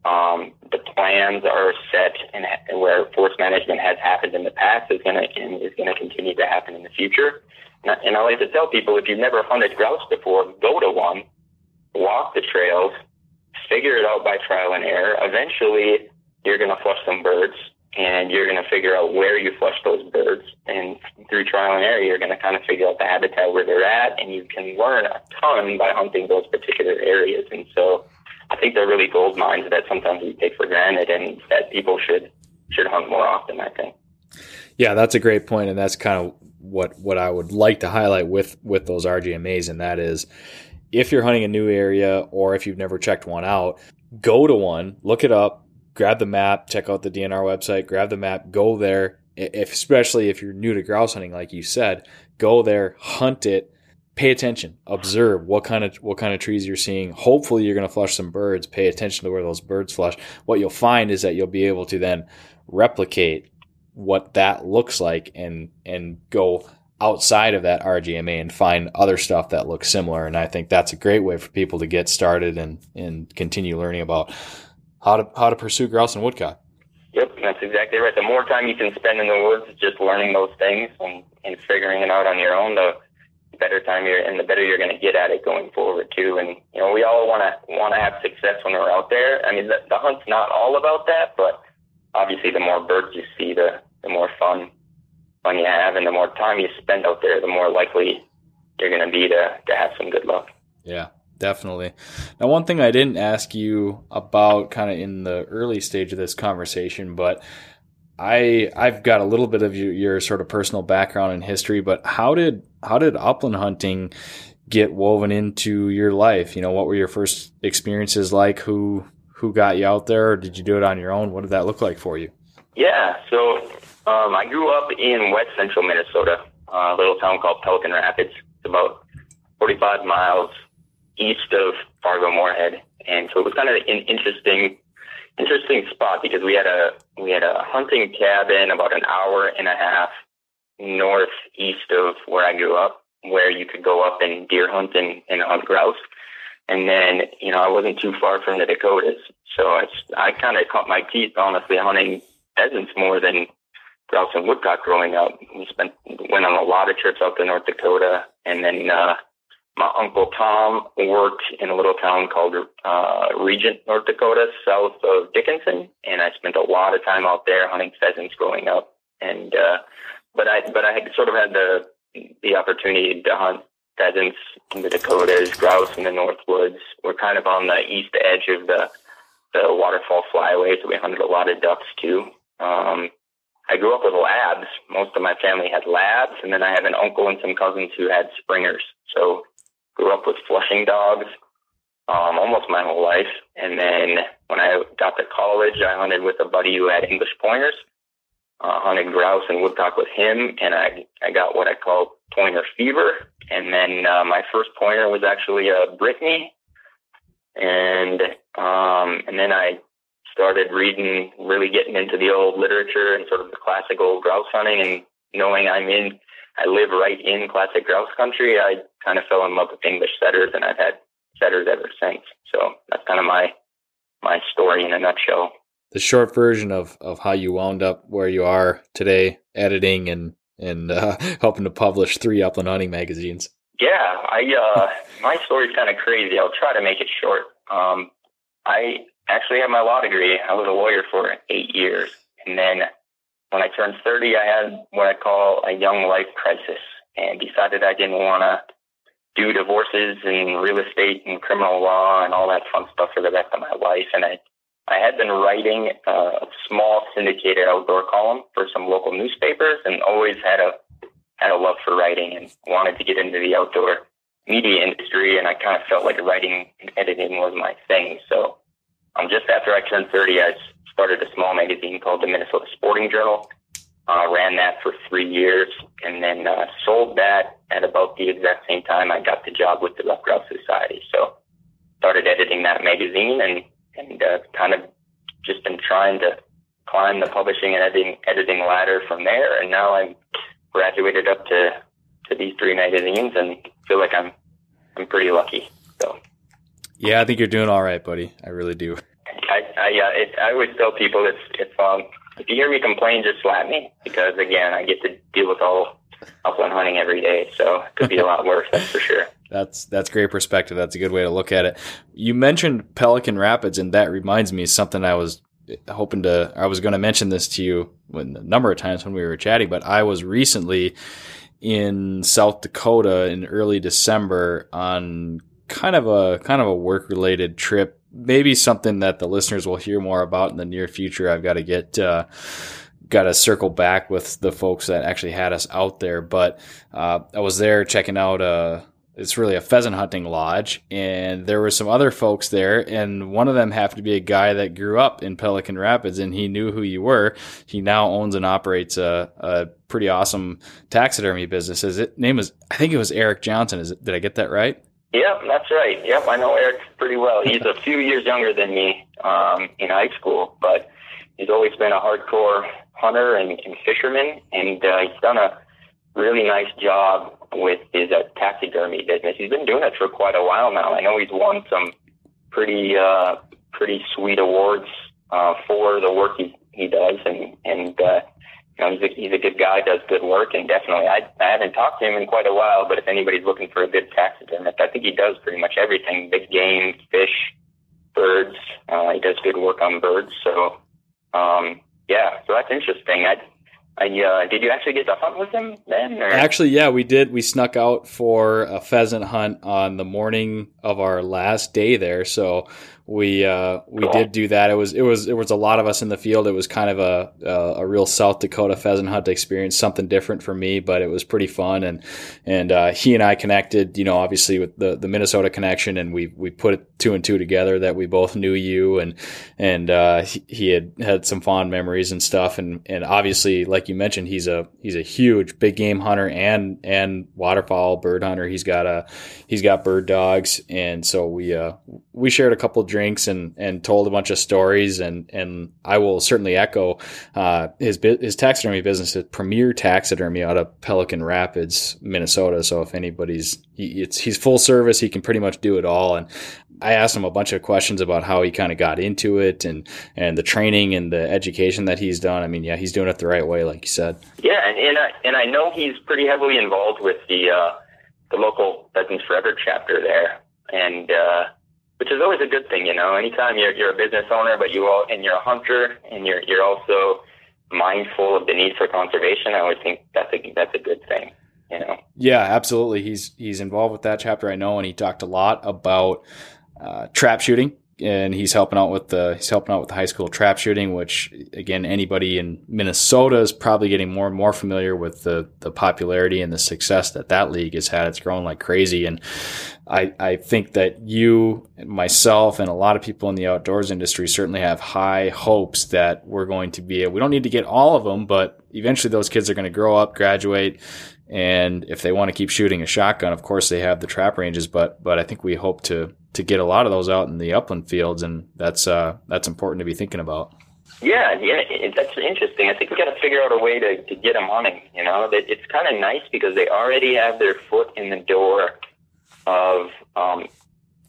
Um, the plans are set, and, where forest management has happened in the past is going to is going to continue to happen in the future. And, and I like to tell people if you've never hunted grouse before, go to one, walk the trails, figure it out by trial and error. Eventually, you're going to flush some birds and you're going to figure out where you flush those birds. And through trial and error, you're going to kind of figure out the habitat where they're at, and you can learn a ton by hunting those particular areas. And so I think they're really gold mines that sometimes we take for granted, and that people should should hunt more often. I think. Yeah, that's a great point, and that's kind of what what I would like to highlight with with those RGMAs, and that is if you're hunting a new area or if you've never checked one out, go to one, look it up, grab the map, check out the DNR website, grab the map, go there. If, especially if you're new to grouse hunting, like you said, go there, hunt it, pay attention, observe what kind of what kind of trees you're seeing. Hopefully, you're going to flush some birds. Pay attention to where those birds flush. What you'll find is that you'll be able to then replicate what that looks like and and go outside of that RGMA and find other stuff that looks similar. And I think that's a great way for people to get started and and continue learning about how to how to pursue grouse and woodcock. Yep, that's exactly right. The more time you can spend in the woods just learning those things and, and figuring it out on your own, the better time you're and the better you're going to get at it going forward too. And you know, we all want to want to have success when we're out there. I mean, the, the hunt's not all about that, but obviously, the more birds you see, the the more fun fun you have, and the more time you spend out there, the more likely you're going to be to to have some good luck. Yeah, definitely. Now, one thing I didn't ask you about kind of in the early stage of this conversation, but I I've got a little bit of your, your sort of personal background and history, but how did how did upland hunting get woven into your life? You know, what were your first experiences like? Who who got you out there? Or did you do it on your own? What did that look like for you? Yeah, so um, I grew up in west central Minnesota, a little town called Pelican Rapids. It's about 45 miles east of Fargo Moorhead, and so it was kind of an interesting, interesting spot because we had a we had a hunting cabin about an hour and a half northeast of where I grew up, where you could go up and deer hunt and, and hunt grouse. And then, you know, I wasn't too far from the Dakotas. So it's, I kind of caught my teeth, honestly, hunting pheasants more than grouse and woodcock growing up. We spent, went on a lot of trips out to North Dakota. And then, uh, my uncle Tom worked in a little town called uh, Regent, North Dakota, south of Dickinson, and I spent a lot of time out there hunting pheasants growing up. And uh, but I but I had sort of had the the opportunity to hunt pheasants in the Dakotas, grouse in the North Woods. We're kind of on the east edge of the the waterfall flyway, so we hunted a lot of ducks too. Um, I grew up with labs. Most of my family had labs, and then I have an uncle and some cousins who had springers. So grew up with flushing dogs um, almost my whole life. And then when I got to college, I hunted with a buddy who had English pointers uh, hunted grouse and woodcock with him, and I I got what I call pointer fever. And then uh, my first pointer was actually a Brittany, and um, and then I started reading, really getting into the old literature and sort of the classic old grouse hunting, and knowing I'm in, I live right in classic grouse country. I kind of fell in love with English setters, and I've had setters ever since. So that's kind of my my story in a nutshell the short version of, of how you wound up where you are today, editing and and uh, helping to publish three upland hunting magazines. Yeah, I uh, my story's kind of crazy. I'll try to make it short. Um, I actually have my law degree. I was a lawyer for eight years, and then when I turned thirty, I had what I call a young life crisis, and decided I didn't want to do divorces and real estate and criminal law and all that fun stuff for the rest of my life. And I I had been writing a small syndicated outdoor column for some local newspapers and always had a had a love for writing and wanted to get into the outdoor media industry and I kind of felt like writing and editing was my thing. So um, just after I turned 30, I started a small magazine called the Minnesota Sporting Journal. Uh, ran that for three years and then uh, sold that at about the exact same time I got the job with the Ruffed Grouse Society. So started editing that magazine and and uh, kind of just been trying to climb the publishing and editing editing ladder from there. And now I'm graduated up to to these three magazines, and feel like I'm I'm pretty lucky. So. Yeah, I think you're doing all right, buddy. I really do. I I, uh, it, I always tell people if if um if you hear me complain, just slap me because again, I get to deal with all upland hunting every day, so it could be a lot worse. That's for sure. That's that's great perspective. That's a good way to look at it. You mentioned Pelican Rapids, and that reminds me of something I was hoping to. I was going to mention this to you when, a number of times when we were chatting, but I was recently in South Dakota in early December on kind of a kind of a work related trip maybe something that the listeners will hear more about in the near future. I've got to get. Uh, got to circle back with the folks that actually had us out there. But uh, I was there checking out a it's really a pheasant hunting lodge and there were some other folks there and one of them happened to be a guy that grew up in pelican rapids and he knew who you were he now owns and operates a, a pretty awesome taxidermy business his name was i think it was eric johnson is it, did i get that right Yep, that's right. Yep, I know Eric pretty well. He's a few years younger than me um, in high school, but he's always been a hardcore hunter and, and fisherman, and uh, he's done a really nice job with his uh, taxidermy business. He's been doing it for quite a while now. I know he's won some pretty uh, pretty sweet awards uh, for the work he he does, and and uh, you know he's a, he's a good guy, does good work, and definitely I I haven't talked to him in quite a while. But if anybody's looking for a good taxidermist, I think he does pretty much everything: big game, fish, birds. Uh, he does good work on birds. So um, yeah, so that's interesting. I I, uh, did you actually get to hunt with him then? Or? Actually, yeah, we did. We snuck out for a pheasant hunt on the morning of our last day there. So we uh, we cool. did do that. It was it was it was a lot of us in the field. It was kind of a a, a real South Dakota pheasant hunt experience, something different for me, but it was pretty fun. And and uh, he and I connected, you know, obviously with the, the Minnesota connection, and we we put two and two together that we both knew you, and and uh, he, he, had had some fond memories and stuff. And and obviously, like you mentioned, he's a he's a huge big game hunter and and waterfowl bird hunter. He's got a he's got bird dogs, and so we uh, we shared a couple drinks and and told a bunch of stories and and I will certainly echo uh, his his taxidermy business is Premier Taxidermy out of Pelican Rapids, Minnesota. So if anybody's he, it's he's full service, he can pretty much do it all. And I asked him a bunch of questions about how he kind of got into it and and the training and the education that he's done. I mean, yeah, he's doing it the right way, like you said. Yeah, and and I, and I know he's pretty heavily involved with the uh, the local Pheasants Forever chapter there, and. Uh, which is always a good thing, you know. Anytime you're you're a business owner, but you all and you're a hunter, and you're you're also mindful of the need for conservation. I always think that's a that's a good thing, you know. Yeah, absolutely. He's he's involved with that chapter, I know, and he talked a lot about uh, trap shooting and he's helping out with the he's helping out with the high school trap shooting, which again anybody in Minnesota is probably getting more and more familiar with the the popularity and the success that that league has had. It's growing like crazy, and I I think that you, myself, and a lot of people in the outdoors industry certainly have high hopes that we're going to be. We don't need to get all of them, but eventually those kids are going to grow up, graduate, and if they want to keep shooting a shotgun, of course they have the trap ranges. But but I think we hope to to get a lot of those out in the upland fields, and that's uh, that's important to be thinking about. Yeah, yeah, that's interesting. I think we got to figure out a way to, to get them hunting. You know, that it's kind of nice because they already have their foot in the door of um,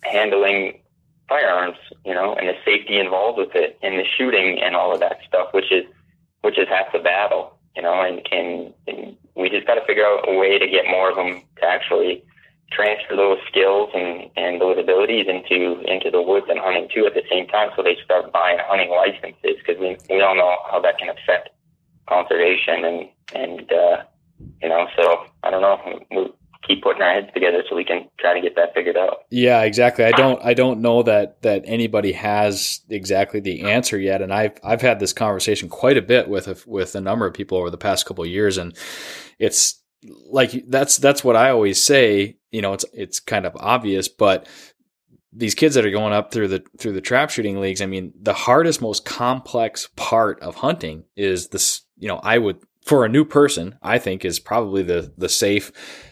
handling firearms. You know, and the safety involved with it, and the shooting and all of that stuff, which is which is half the battle. You know, and, and, and we just got to figure out a way to get more of them to actually transfer those skills and, and those abilities into into the woods and hunting too at the same time so they start buying hunting licenses because we, we all know how that can affect conservation and and uh, you know so I don't know keep putting our heads together so we can try to get that figured out. Yeah, exactly. I don't I don't know that that anybody has exactly the answer yet and I've I've had this conversation quite a bit with a, with a number of people over the past couple years and it's like that's that's what I always say. You know, it's it's kind of obvious, but these kids that are going up through the through the trap shooting leagues, I mean, the hardest, most complex part of hunting is this. You know, I would for a new person, I think is probably the the safe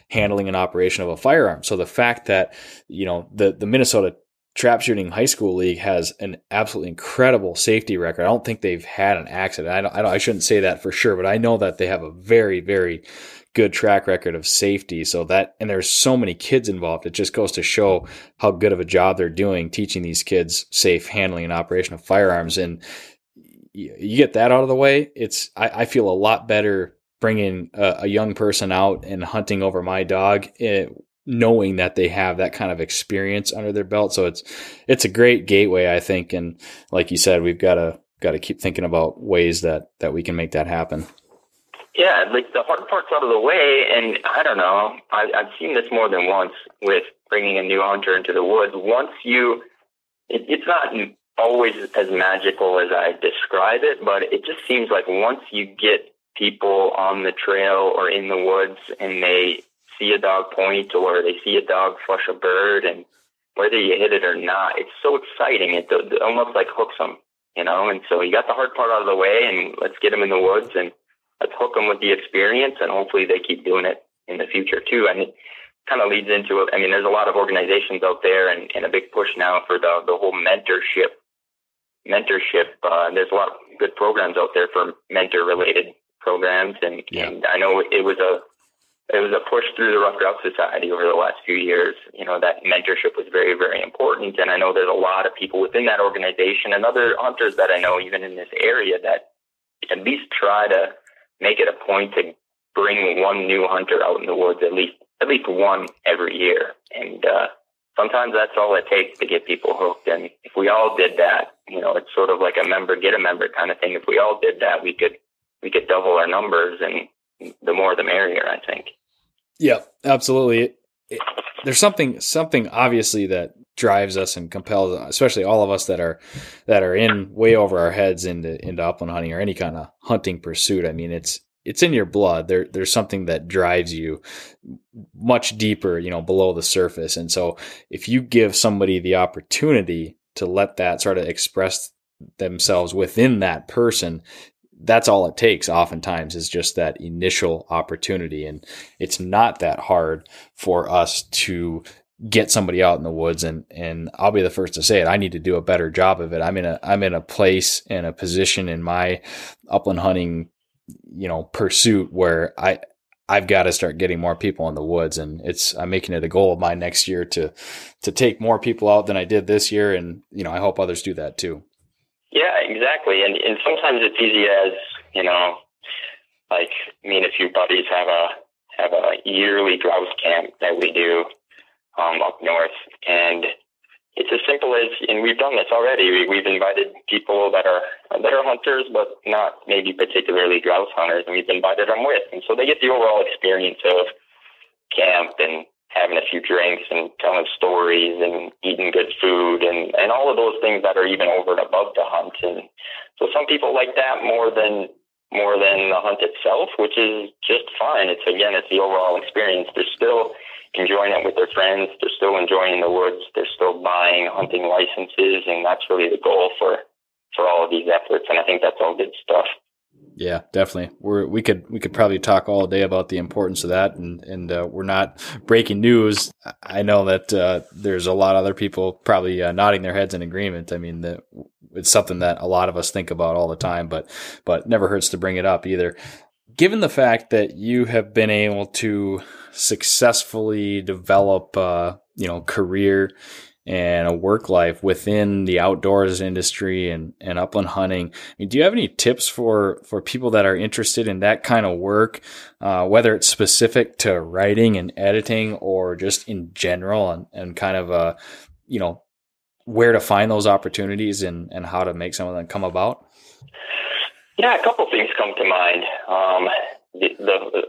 handling and operation of a firearm. So the fact that you know the the Minnesota trap shooting high school league has an absolutely incredible safety record. I don't think they've had an accident. I don't, I, don't, I shouldn't say that for sure, but I know that they have a very, very good track record of safety. So that, and there's so many kids involved. It just goes to show how good of a job they're doing teaching these kids safe handling and operation of firearms. And you get that out of the way. It's, I, I feel a lot better bringing a, a, young person out and hunting over my dog. It, eh, knowing that they have that kind of experience under their belt. So it's it's a great gateway, I think. And like you said, we've got to got to keep thinking about ways that that we can make that happen. Yeah, like the hard part's out of the way, and I don't know. I, I've seen this more than once with bringing a new hunter into the woods. Once you it, it's not always as magical as I describe it, but it just seems like once you get people on the trail or in the woods and they see a dog point or they see a dog flush a bird and whether you hit it or not, it's so exciting. It, it almost like hooks them, you know. And so you got the hard part out of the way, and let's get them in the woods and let's hook them with the experience, and hopefully they keep doing it in the future too. I mean, kind of leads into it. I mean, there's a lot of organizations out there, and, and a big push now for the the whole mentorship. Mentorship. Uh, there's a lot of good programs out there for mentor related programs, and, yeah. and I know it was a it was a push through the Ruffed Grouse Society over the last few years. You know, that mentorship was very, very important. And I know there's a lot of people within that organization and other hunters that I know, even in this area, that at least try to make it a point to bring one new hunter out in the woods, at least, at least one every year. And, uh, sometimes that's all it takes to get people hooked. And if we all did that, you know, it's sort of like a member get a member kind of thing. If we all did that, we could, we could double our numbers and the more the merrier, I think. Yeah, absolutely. It, it, there's something something obviously that drives us and compels, especially all of us that are that are in way over our heads into into upland hunting or any kind of hunting pursuit. I mean, it's it's in your blood. There there's something that drives you much deeper, you know, below the surface. And so if you give somebody the opportunity to let that sort of express themselves within that person, that's all it takes oftentimes is just that initial opportunity and it's not that hard for us to get somebody out in the woods and and I'll be the first to say it I need to do a better job of it I'm in a I'm in a place and a position in my upland hunting you know pursuit where I I've got to start getting more people in the woods and it's I'm making it a goal of mine next year to to take more people out than I did this year and you know I hope others do that too yeah, exactly. And and sometimes it's easy as you know, like me and a few buddies have a have a yearly grouse camp that we do um, up north, and it's as simple as and we've done this already. We, we've invited people that are that are hunters, but not maybe particularly grouse hunters, and we've invited them with, and so they get the overall experience of camp and having a few drinks and telling stories and eating good food and, and all of those things that are even over and above the hunt. And so some people like that more than more than the hunt itself, which is just fine. It's again, it's the overall experience. They're still enjoying it with their friends. They're still enjoying the woods. They're still buying hunting licenses, and that's really the goal for for all of these efforts. And I think that's all good stuff. Yeah, definitely. We're we could we could probably talk all day about the importance of that, and and uh, we're not breaking news. I know that uh, there's a lot of other people probably uh, nodding their heads in agreement. I mean, that it's something that a lot of us think about all the time, but but never hurts to bring it up either. Given the fact that you have been able to successfully develop, uh, you know, career and a work life within the outdoors industry and, and upland hunting. I mean, do you have any tips for, for people that are interested in that kind of work, uh, whether it's specific to writing and editing or just in general and, and kind of, uh, you know, where to find those opportunities and, and how to make some of them come about? Yeah, a couple things come to mind. Um, the, the,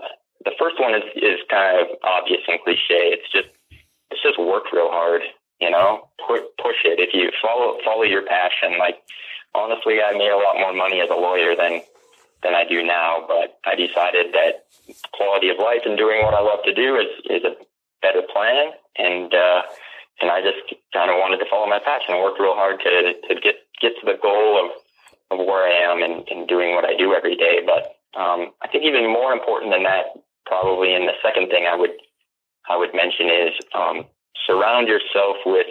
the first one is, is kind of obvious and cliche. It's just, it's just work real hard you know, push, it. If you follow follow your passion, like honestly, I made a lot more money as a lawyer than than I do now, but I decided that quality of life and doing what I love to do is is a better plan, and uh, and I just kind of wanted to follow my passion and work real hard to to get get to the goal of of where I am and, and doing what I do every day. But um, I think even more important than that, probably, and the second thing I would I would mention is um, surround yourself with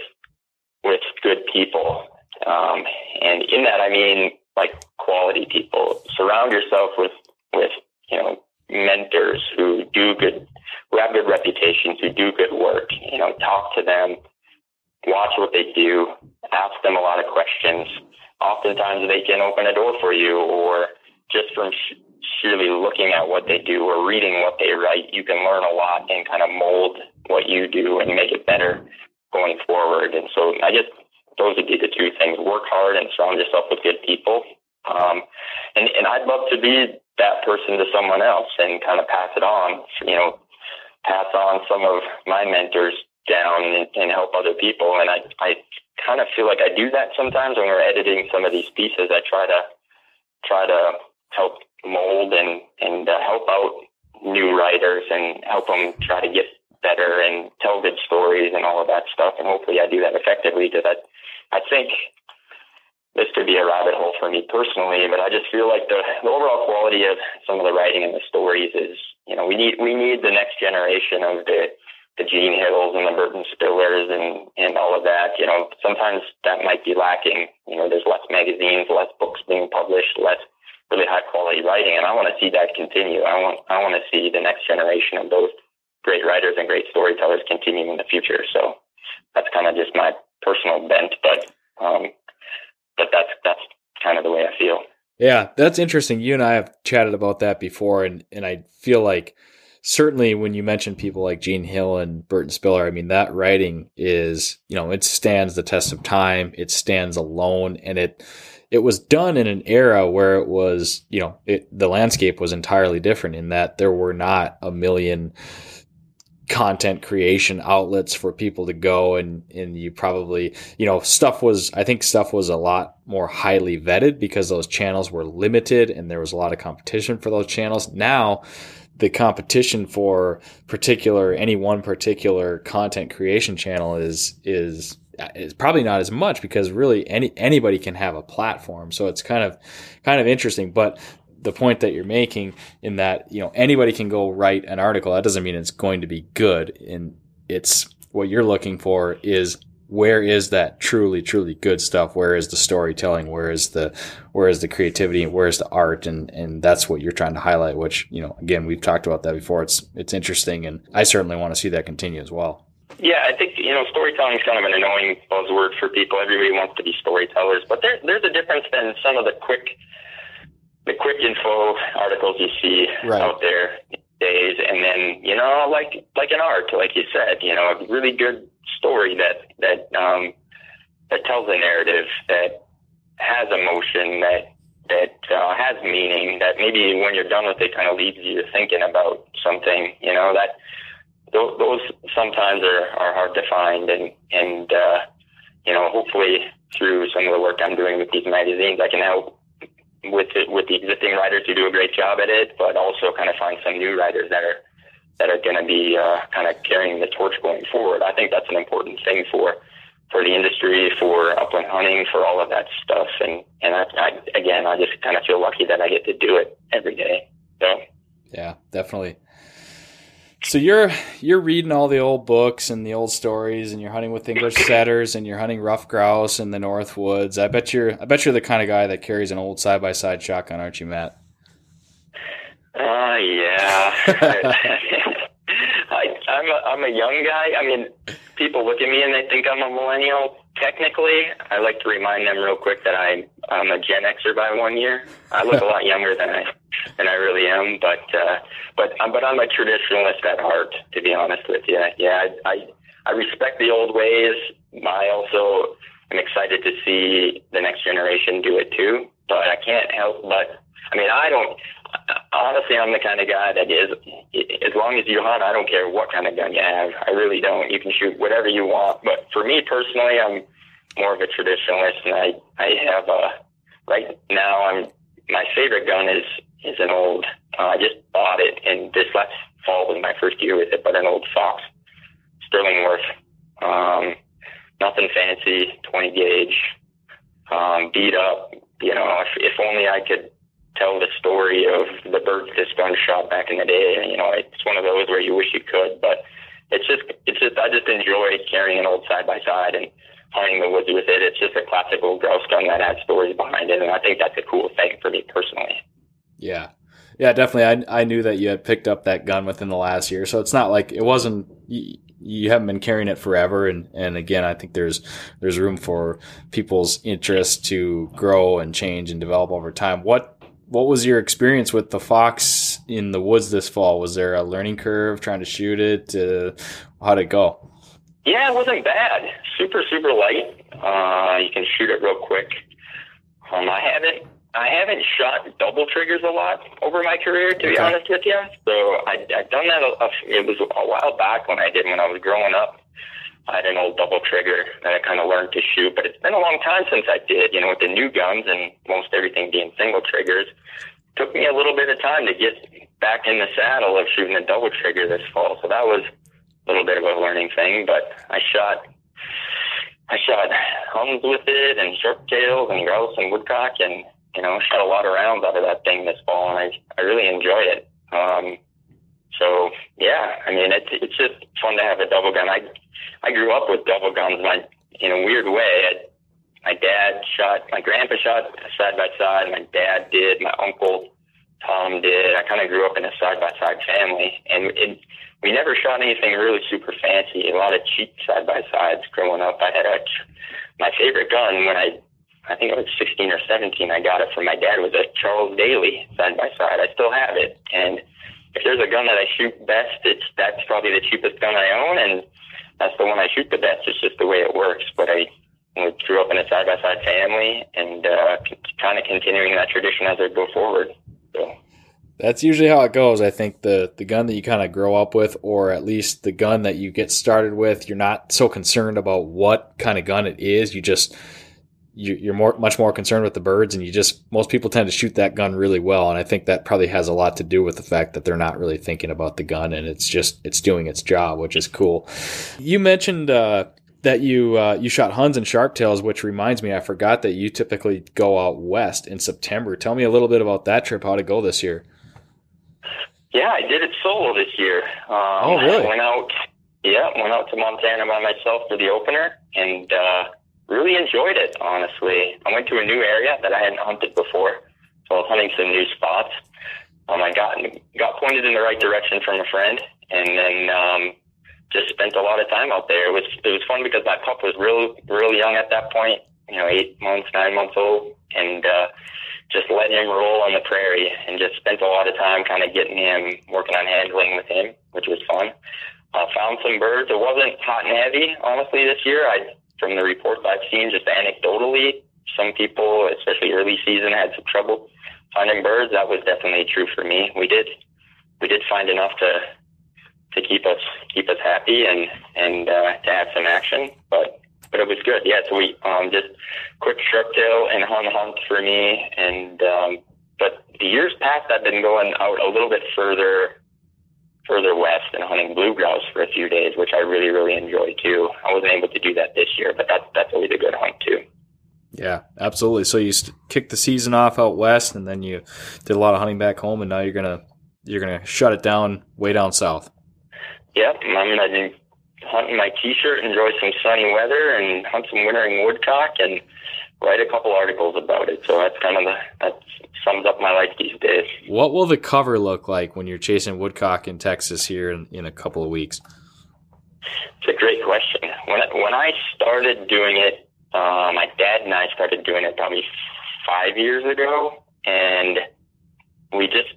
with good people. Um, and in that, I mean like quality people. Surround yourself with with you know mentors who do good, who have good reputations, who do good work. You know, talk to them, watch what they do, ask them a lot of questions. Oftentimes, they can open a door for you, or just from sh- sheerly looking at what they do or reading what they write, you can learn a lot and kind of mold what you do and make it better going forward. And so I guess those would be the two things: work hard and surround yourself with good people. Um, and and I'd love to be that person to someone else and kind of pass it on. You know, pass on some of my mentors down and, and help other people. And I, I kind of feel like I do that sometimes when we're editing some of these pieces. I try to try to help mold and and uh, help out new writers and help them try to get better and tell good stories and all of that stuff. And hopefully, I do that effectively. Because I, I think this could be a rabbit hole for me personally, but I just feel like the, the overall quality of some of the writing and the stories is, you know, we need we need the next generation of the the Gene Hills and the Burton Spillers and, and all of that. You know, sometimes that might be lacking. You know, there's less magazines, less books being published, less really high quality writing, and I want to see that continue. I want I want to see the next generation of those great writers and great storytellers continue in the future. So that's kind of just my personal bent, but um, but that's that's kind of the way I feel. Yeah, that's interesting. You and I have chatted about that before, and and I feel like certainly when you mention people like Gene Hill and Burton Spiller, I mean, that writing is, you know, it stands the test of time. It stands alone and it, it was done in an era where it was, you know, it, the landscape was entirely different in that there were not a million content creation outlets for people to go and and you probably you know stuff was I think stuff was a lot more highly vetted because those channels were limited and there was a lot of competition for those channels. Now the competition for particular any one particular content creation channel is is is probably not as much because really any anybody can have a platform. So it's kind of kind of interesting. But the point that you're making in that you know anybody can go write an article that doesn't mean it's going to be good. And it's what you're looking for is where is that truly truly good stuff? Where is the storytelling? Where is the where is the creativity? Where is the art? And and that's what you're trying to highlight which you know again we've talked about that before. It's it's interesting. And i certainly want to see that continue as well yeah i think you know storytelling is kind of an annoying buzzword for people everybody wants to be storytellers but there, there's a difference than some of the quick the quick info articles you see right. out there these days and then you know like like an art like you said you know a really good story that that um, that tells a narrative that has emotion that that uh, has meaning that maybe when you're done with it kind of leaves you to thinking about something you know that those, those sometimes are, are hard to find and and uh, you know hopefully through some of the work I'm doing with these magazines I can help with it, with the existing writers who do a great job at it but also kind of find some new writers that are that are going to be uh, kind of carrying the torch going forward. I think that's an important thing for for the industry, for upland hunting, for all of that stuff. And and I, I again, I just kind of feel lucky that I get to do it every day. So yeah, definitely. So you're you're reading all the old books and the old stories, and you're hunting with English setters, and you're hunting ruffed grouse in the North Woods. I bet you're I bet you're the kind of guy that carries an old side by side shotgun, aren't you, Matt? Uh, yeah. I, I'm a, I'm a young guy. I mean, people look at me and they think I'm a millennial. Technically, I like to remind them real quick that I, I'm a Gen Xer by one year. I look a lot younger than I than I really am, but uh, but um, but I'm a traditionalist at heart. To be honest with you, yeah, I I, I respect the old ways. I also am excited to see the next generation do it too. But I can't help but I mean, I don't honestly, I'm the kind of guy that is, as long as you hunt, I don't care what kind of gun you have. I really don't. You can shoot whatever you want. But for me personally, I'm more of a traditionalist, and I I have a right now. I'm my favorite gun is is an old. Uh, I just bought it, and this last fall was my first year with it, but an old Fox Sterlingworth. Um, nothing fancy, 20 gauge, um, beat up. You know, if, if only I could tell the story of the birds this gun shot back in the day. You know, it's one of those where you wish you could, but it's just, it's just, I just enjoy carrying an old side by side and hunting the woods with it. It's just a classic old grouse gun that has stories behind it, and I think that's a cool thing for me personally. Yeah. Yeah, definitely. I, I knew that you had picked up that gun within the last year, so it's not like it wasn't. You, you haven't been carrying it forever, and, and again, I think there's there's room for people's interest to grow and change and develop over time. What what was your experience with the fox in the woods this fall? Was there a learning curve trying to shoot it? Uh, how'd it go? Yeah, it wasn't bad. Super, super light. Uh, you can shoot it real quick. Um, I haven't, I haven't shot double triggers a lot over my career, to okay. be honest with you. So I, I've done that. A, a, it was a while back when I did when I was growing up. I had an old double trigger that I kind of learned to shoot, but it's been a long time since I did. You know, with the new guns and most everything being single triggers, it took me a little bit of time to get back in the saddle of shooting a double trigger this fall. So that was a little bit of a learning thing. But I shot, I shot huns with it and sharp tails and grouse and woodcock, and you know, shot a lot of rounds out of that thing this fall, and I I really enjoy it. Um, so yeah, I mean, it's it's just fun to have a double gun. I I grew up with double guns. My in a weird way, I, my dad shot, my grandpa shot side by side. My dad did. My uncle Tom did. I kind of grew up in a side by side family, and it, we never shot anything really super fancy. A lot of cheap side by sides growing up. I had a my favorite gun when I I think I was 16 or 17. I got it from my dad. It was a Charles Daly side by side. I still have it, and if there's a gun that I shoot best, it's that's probably the cheapest gun I own, and that's the one I shoot the best. It's just the way it works. But I grew up in a side by side family, and uh, kind of continuing that tradition as I go forward. So. That's usually how it goes. I think the the gun that you kind of grow up with, or at least the gun that you get started with, you're not so concerned about what kind of gun it is. You just you're more much more concerned with the birds and you just most people tend to shoot that gun really well. And i think that probably has a lot to do with the fact that they're not really thinking about the gun and it's just it's doing its job which is cool. You mentioned uh, that you uh, you shot huns and sharptails which reminds me i forgot that you typically go out west in september. Tell me a little bit about that trip. How to go this year? Yeah i did it solo this year. Um, oh really? I went out yeah went out to montana by myself for the opener and uh really enjoyed it, honestly. I went to a new area that I hadn't hunted before, so I was hunting some new spots. Um, I got got pointed in the right direction from a friend, and then um, just spent a lot of time out there. It was it was fun because my pup was real real young at that point, you know, eight months, nine months old, and uh, just let him roll on the prairie, and just spent a lot of time kind of getting him working on handling with him, which was fun. Uh, found some birds. It wasn't hot and heavy, honestly, this year. I from the reports I've seen, just anecdotally, some people, especially early season, had some trouble finding birds. That was definitely true for me. We did we did find enough to to keep us keep us happy and and uh, to have some action, but but it was good. Yeah, so we um, just quick sharptail and hun hunt for me, and um, but the years past I've been going out a little bit further further west and hunting blue grouse for a few days, which I really, really enjoy too. I wasn't able to do that this year, but that's that's always a good hunt too. Yeah, absolutely. So you kicked the season off out west, and then you did a lot of hunting back home, and now you're gonna you're gonna shut it down way down south. Yep, I'm gonna hunt in my t-shirt, enjoy some sunny weather, and hunt some wintering woodcock, and write a couple articles about it. So that's kind of the that sums up my life these days. What will the cover look like when you're chasing woodcock in Texas here in, in a couple of weeks? It's a great question. When when I started doing it, uh, my dad and I started doing it probably five years ago, and we just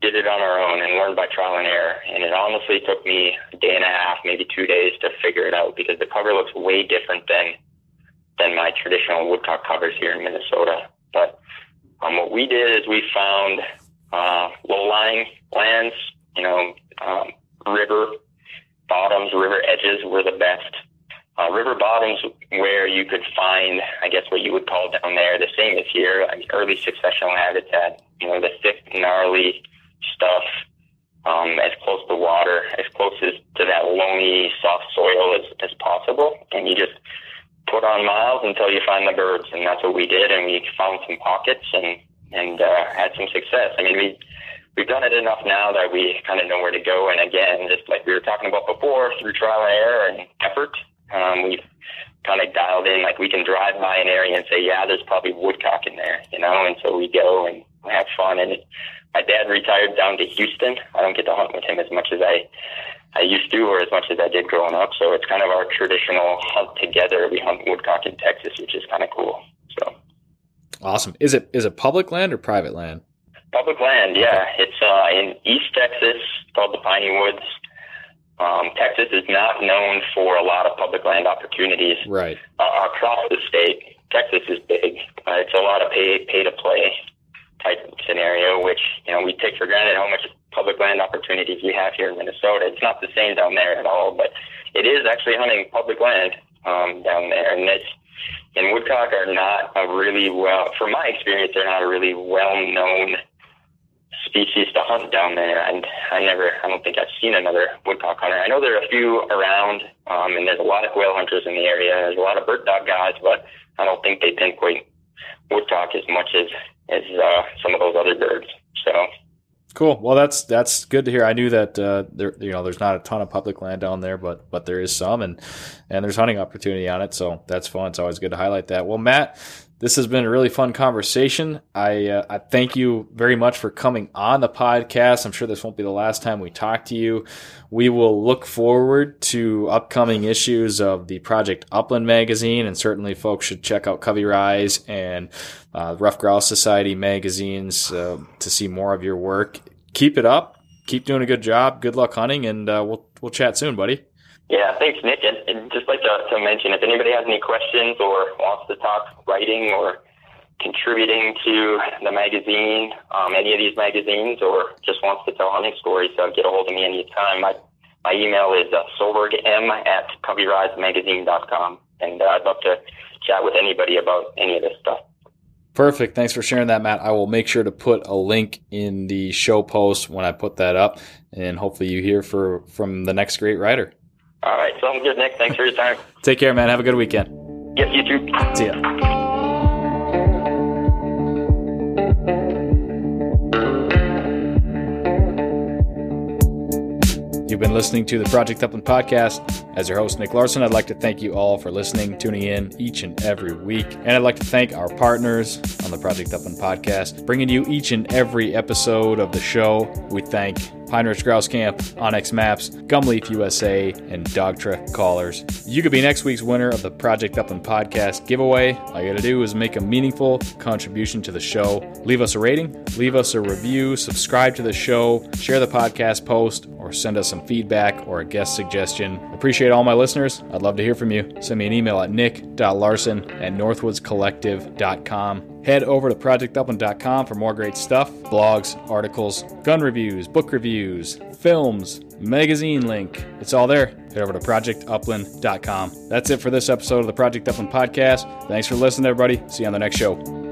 did it on our own and learned by trial and error. And it honestly took me a day and a half, maybe two days to figure it out because the cover looks way different than than my traditional woodcock covers here in Minnesota. But um, what we did is we found uh, low-lying lands, you know, um, river bottoms, river edges were the best. Uh, river bottoms where you could find, I guess, what you would call down there the same as here, mean, early successional habitat. You know, the thick, gnarly stuff, um, as close to water, as close as to that loamy, soft soil as, as possible, and you just put on miles until you find the birds, and that's what we did. And we found some pockets and and uh, had some success. I mean, we we've done it enough now that we kind of know where to go. And again, just like we were talking about before, through trial and error and effort, um, we've kind of dialed in. Like we can drive by an area and say, yeah, there's probably woodcock in there, you know. And so we go and have fun. And my dad retired down to Houston. I don't get to hunt with him as much as I I used to, or as much as I did growing up. So it's kind of our traditional hunt together. We hunt woodcock in Texas, which is kind of cool. So awesome. Is it is it public land or private land? Public land, yeah. It's uh, in East Texas, called the Piney Woods. Um, Texas is not known for a lot of public land opportunities. Right. Uh, across the state, Texas is big. Uh, it's a lot of pay pay to play type scenario, which you know we take for granted how much public land opportunities we have here in Minnesota. It's not the same down there at all, but it is actually hunting public land um, down there, and it's and woodcock are not a really well, from my experience, they're not a really well known species to hunt down there. And I never, I don't think I've seen another woodcock hunter. I know there are a few around, um, and there's a lot of quail hunters in the area. There's a lot of bird dog guys, but I don't think they pinpoint woodcock as much as as uh, some of those other birds. So Cool. Well, that's that's good to hear. I knew that uh, there, you know, there's not a ton of public land down there, but but there is some, and and there's hunting opportunity on it, so that's fun. It's always good to highlight that. Well, Matt, this has been a really fun conversation. I uh, I thank you very much for coming on the podcast. I'm sure this won't be the last time we talk to you. We will look forward to upcoming issues of the Project Upland magazine, and certainly folks should check out Covey Rise and uh, Ruffed Grouse Society magazines uh, to see more of your work. Keep it up. Keep doing a good job. Good luck hunting, and uh, we'll we'll chat soon, buddy. Yeah, thanks, Nick. And, and just like to, to mention, if anybody has any questions or wants to talk writing or contributing to the magazine, um, any of these magazines, or just wants to tell hunting stories, so get a hold of me anytime. My my email is uh, solbergm at coveyrisemagazine.com, and uh, I'd love to chat with anybody about any of this stuff. Perfect. Thanks for sharing that, Matt. I will make sure to put a link in the show post when I put that up, and hopefully you hear for from the next great writer. All right, sounds good, Nick. Thanks for your time. Take care, man. Have a good weekend. Yes, you too. See ya. You've been listening to the Project Upland podcast. As your host, Nick Larson, I'd like to thank you all for listening, tuning in each and every week. And I'd like to thank our partners on the Project Upland podcast, bringing you each and every episode of the show. We thank Pine Ridge Grouse Camp, onX Maps, Gumleaf USA, and Dogtra Callers. You could be next week's winner of the Project Upland podcast giveaway. All you gotta do is make a meaningful contribution to the show. Leave us a rating, leave us a review, subscribe to the show, share the podcast post, or send us some feedback or a guest suggestion. Appreciate all my listeners. I'd love to hear from you. Send me an email at nick.larson at northwoodscollective.com. Head over to projectupland.com for more great stuff blogs, articles, gun reviews, book reviews, films, magazine link. It's all there. Head over to projectupland.com. That's it for this episode of the Project Upland podcast. Thanks for listening, everybody. See you on the next show.